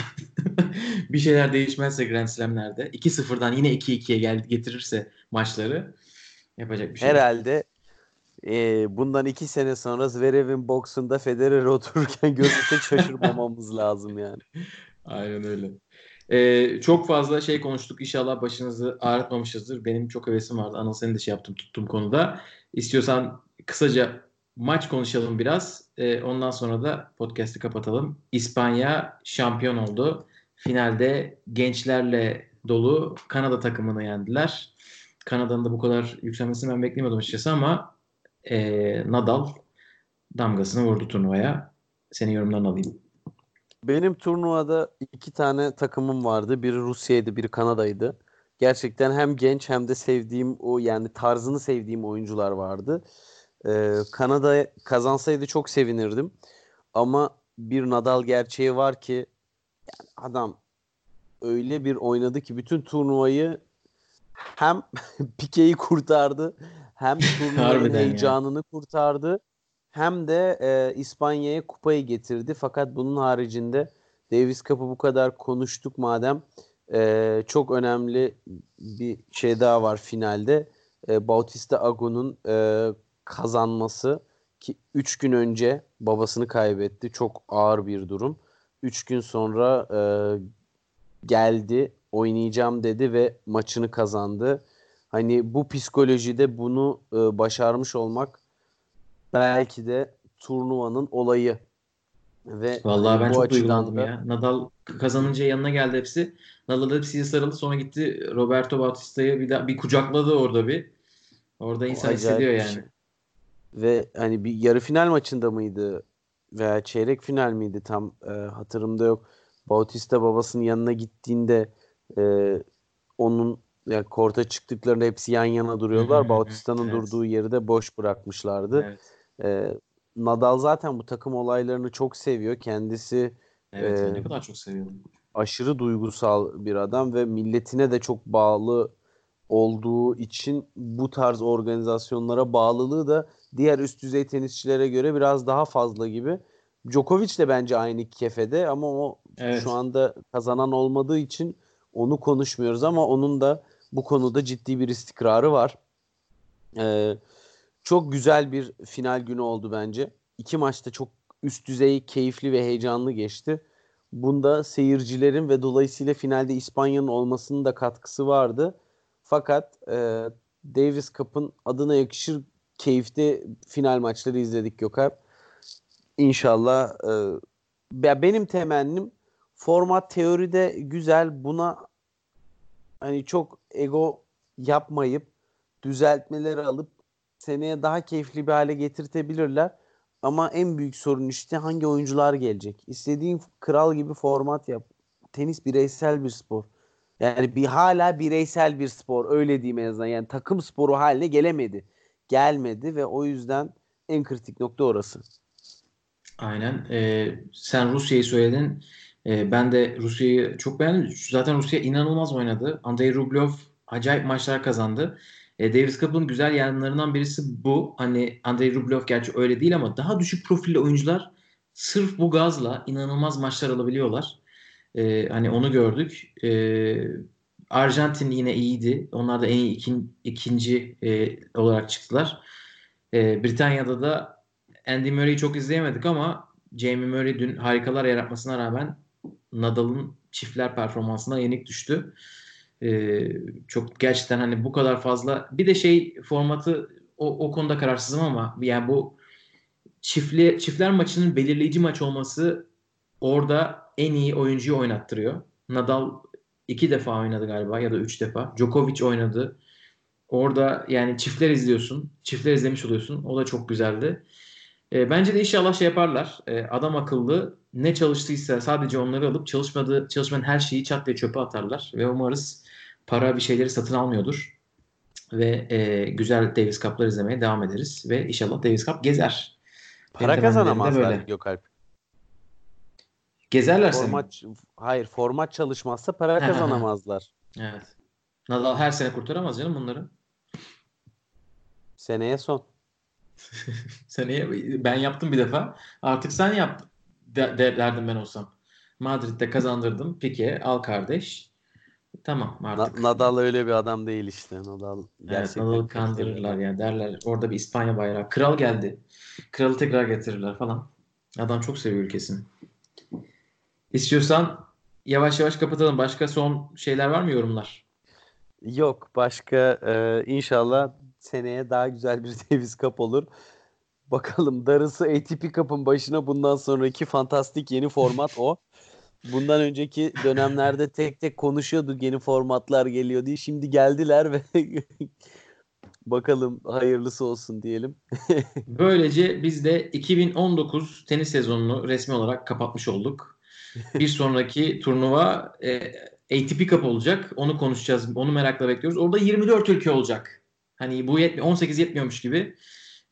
bir şeyler değişmezse Grand Slam'lerde 2-0'dan yine 2-2'ye gel getirirse maçları yapacak bir şey yok. Herhalde e, bundan iki sene sonra Zverev'in boksunda Federer otururken görürse şaşırmamamız lazım yani. Aynen öyle. Ee, çok fazla şey konuştuk. İnşallah başınızı ağrıtmamışızdır. Benim çok hevesim vardı. Anıl senin de şey yaptım tuttum konuda. İstiyorsan kısaca maç konuşalım biraz. Ee, ondan sonra da podcast'i kapatalım. İspanya şampiyon oldu. Finalde gençlerle dolu Kanada takımını yendiler. Kanada'nın da bu kadar yükselmesini ben beklemiyordum açıkçası ama e, Nadal damgasını vurdu turnuvaya. Senin yorumlarını alayım. Benim turnuvada iki tane takımım vardı. Biri Rusya'ydı, biri Kanada'ydı. Gerçekten hem genç hem de sevdiğim o yani tarzını sevdiğim oyuncular vardı. Ee, Kanada kazansaydı çok sevinirdim. Ama bir Nadal gerçeği var ki yani adam öyle bir oynadı ki bütün turnuvayı hem Pike'yi kurtardı hem turnuvanın heyecanını ya. kurtardı hem de e, İspanya'ya kupayı getirdi. Fakat bunun haricinde Davis Cup'ı bu kadar konuştuk madem e, çok önemli bir şey daha var finalde. E, Bautista Agu'nun e, kazanması ki 3 gün önce babasını kaybetti. Çok ağır bir durum. 3 gün sonra e, geldi, oynayacağım dedi ve maçını kazandı. Hani bu psikolojide bunu e, başarmış olmak belki de turnuvanın olayı. Ve Vallahi ben çok duygulandım da... ya. Nadal kazanınca yanına geldi hepsi. Nadal hepsiyle sarıldı. Sonra gitti Roberto Bautista'yı bir daha bir kucakladı orada bir. Orada insan hissediyor yani. Şey. Ve hani bir yarı final maçında mıydı veya çeyrek final miydi tam e, hatırımda yok. Bautista babasının yanına gittiğinde e, onun yani korta çıktıklarında hepsi yan yana duruyorlar. Bautista'nın evet. durduğu yeri de boş bırakmışlardı. Evet. E, Nadal zaten bu takım olaylarını çok seviyor. Kendisi Evet, e, ne kadar çok seviyorum. Aşırı duygusal bir adam ve milletine de çok bağlı olduğu için bu tarz organizasyonlara bağlılığı da diğer üst düzey tenisçilere göre biraz daha fazla gibi. Djokovic de bence aynı kefede ama o evet. şu anda kazanan olmadığı için onu konuşmuyoruz ama onun da bu konuda ciddi bir istikrarı var. Ee, çok güzel bir final günü oldu bence. İki maçta çok üst düzey, keyifli ve heyecanlı geçti. Bunda seyircilerin ve dolayısıyla finalde İspanya'nın olmasının da katkısı vardı. Fakat e, Davis Cup'ın adına yakışır keyifli final maçları izledik Gökalp. İnşallah e, benim temennim format teoride güzel buna hani çok ego yapmayıp düzeltmeleri alıp seneye daha keyifli bir hale getirtebilirler. Ama en büyük sorun işte hangi oyuncular gelecek. İstediğin kral gibi format yap. Tenis bireysel bir spor. Yani bir hala bireysel bir spor öyle diyeyim en azından. Yani takım sporu haline gelemedi. Gelmedi ve o yüzden en kritik nokta orası. Aynen. Ee, sen Rusya'yı söyledin. Ee, ben de Rusya'yı çok beğendim. Zaten Rusya inanılmaz oynadı. Andrei Rublev acayip maçlar kazandı. E, Davis Cup'ın güzel yanlarından birisi bu. Hani Andrei Rublev gerçi öyle değil ama daha düşük profilli oyuncular sırf bu gazla inanılmaz maçlar alabiliyorlar. E, hani onu gördük. E, Arjantin yine iyiydi. Onlar da en iyi ikin, ikinci e, olarak çıktılar. E, Britanya'da da Andy Murray'i çok izleyemedik ama Jamie Murray dün harikalar yaratmasına rağmen Nadal'ın çiftler performansına yenik düştü. Ee, çok gerçekten hani bu kadar fazla bir de şey formatı o, o konuda kararsızım ama yani bu çiftli çiftler maçının belirleyici maç olması orada en iyi oyuncuyu oynattırıyor. Nadal iki defa oynadı galiba ya da üç defa. Djokovic oynadı. Orada yani çiftler izliyorsun. Çiftler izlemiş oluyorsun. O da çok güzeldi. E, bence de inşallah şey yaparlar. E, adam akıllı ne çalıştıysa sadece onları alıp çalışmadığı çalışmanın her şeyi çat diye çöpe atarlar. Ve umarız para bir şeyleri satın almıyordur. Ve e, güzel Davis Cup'lar izlemeye devam ederiz. Ve inşallah Davis Cup gezer. Para kazanamazlar Gökalp. Gezerlerse format, mi? Hayır format çalışmazsa para kazanamazlar. evet. Nadal her sene kurtaramaz canım bunları. Seneye son. Seneye ben yaptım bir defa. Artık sen yap de, de, derdim ben olsam. Madrid'de kazandırdım. Peki al kardeş. Tamam artık. Na- Nadal öyle bir adam değil işte. Nadal Evet, gerçekten Nadal'ı çok kandırırlar seviyor. ya derler. Orada bir İspanya bayrağı. Kral geldi. Kralı tekrar getirirler falan. Adam çok seviyor ülkesini. İstiyorsan yavaş yavaş kapatalım. Başka son şeyler var mı yorumlar? Yok başka e, inşallah seneye daha güzel bir Davis Cup olur. Bakalım darısı ATP Cup'ın başına bundan sonraki fantastik yeni format o. Bundan önceki dönemlerde tek tek konuşuyorduk yeni formatlar geliyor diye. Şimdi geldiler ve bakalım hayırlısı olsun diyelim. Böylece biz de 2019 tenis sezonunu resmi olarak kapatmış olduk. Bir sonraki turnuva e, ATP Cup olacak. Onu konuşacağız. Onu merakla bekliyoruz. Orada 24 ülke olacak. Hani bu yetmi 18 yetmiyormuş gibi.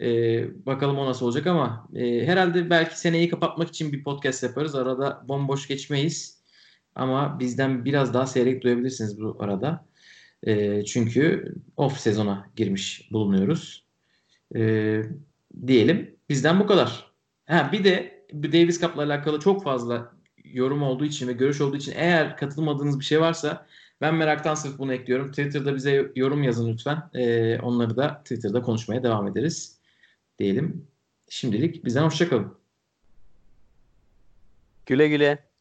E, bakalım o nasıl olacak ama e, herhalde belki seneyi kapatmak için bir podcast yaparız. Arada bomboş geçmeyiz. Ama bizden biraz daha seyrek duyabilirsiniz bu arada. E, çünkü off sezona girmiş bulunuyoruz. E, diyelim. Bizden bu kadar. Ha, bir de Davis Cup'la alakalı çok fazla yorum olduğu için ve görüş olduğu için eğer katılmadığınız bir şey varsa ben meraktan sırf bunu ekliyorum. Twitter'da bize yorum yazın lütfen. Ee, onları da Twitter'da konuşmaya devam ederiz. Diyelim. Şimdilik bizden hoşçakalın. Güle güle.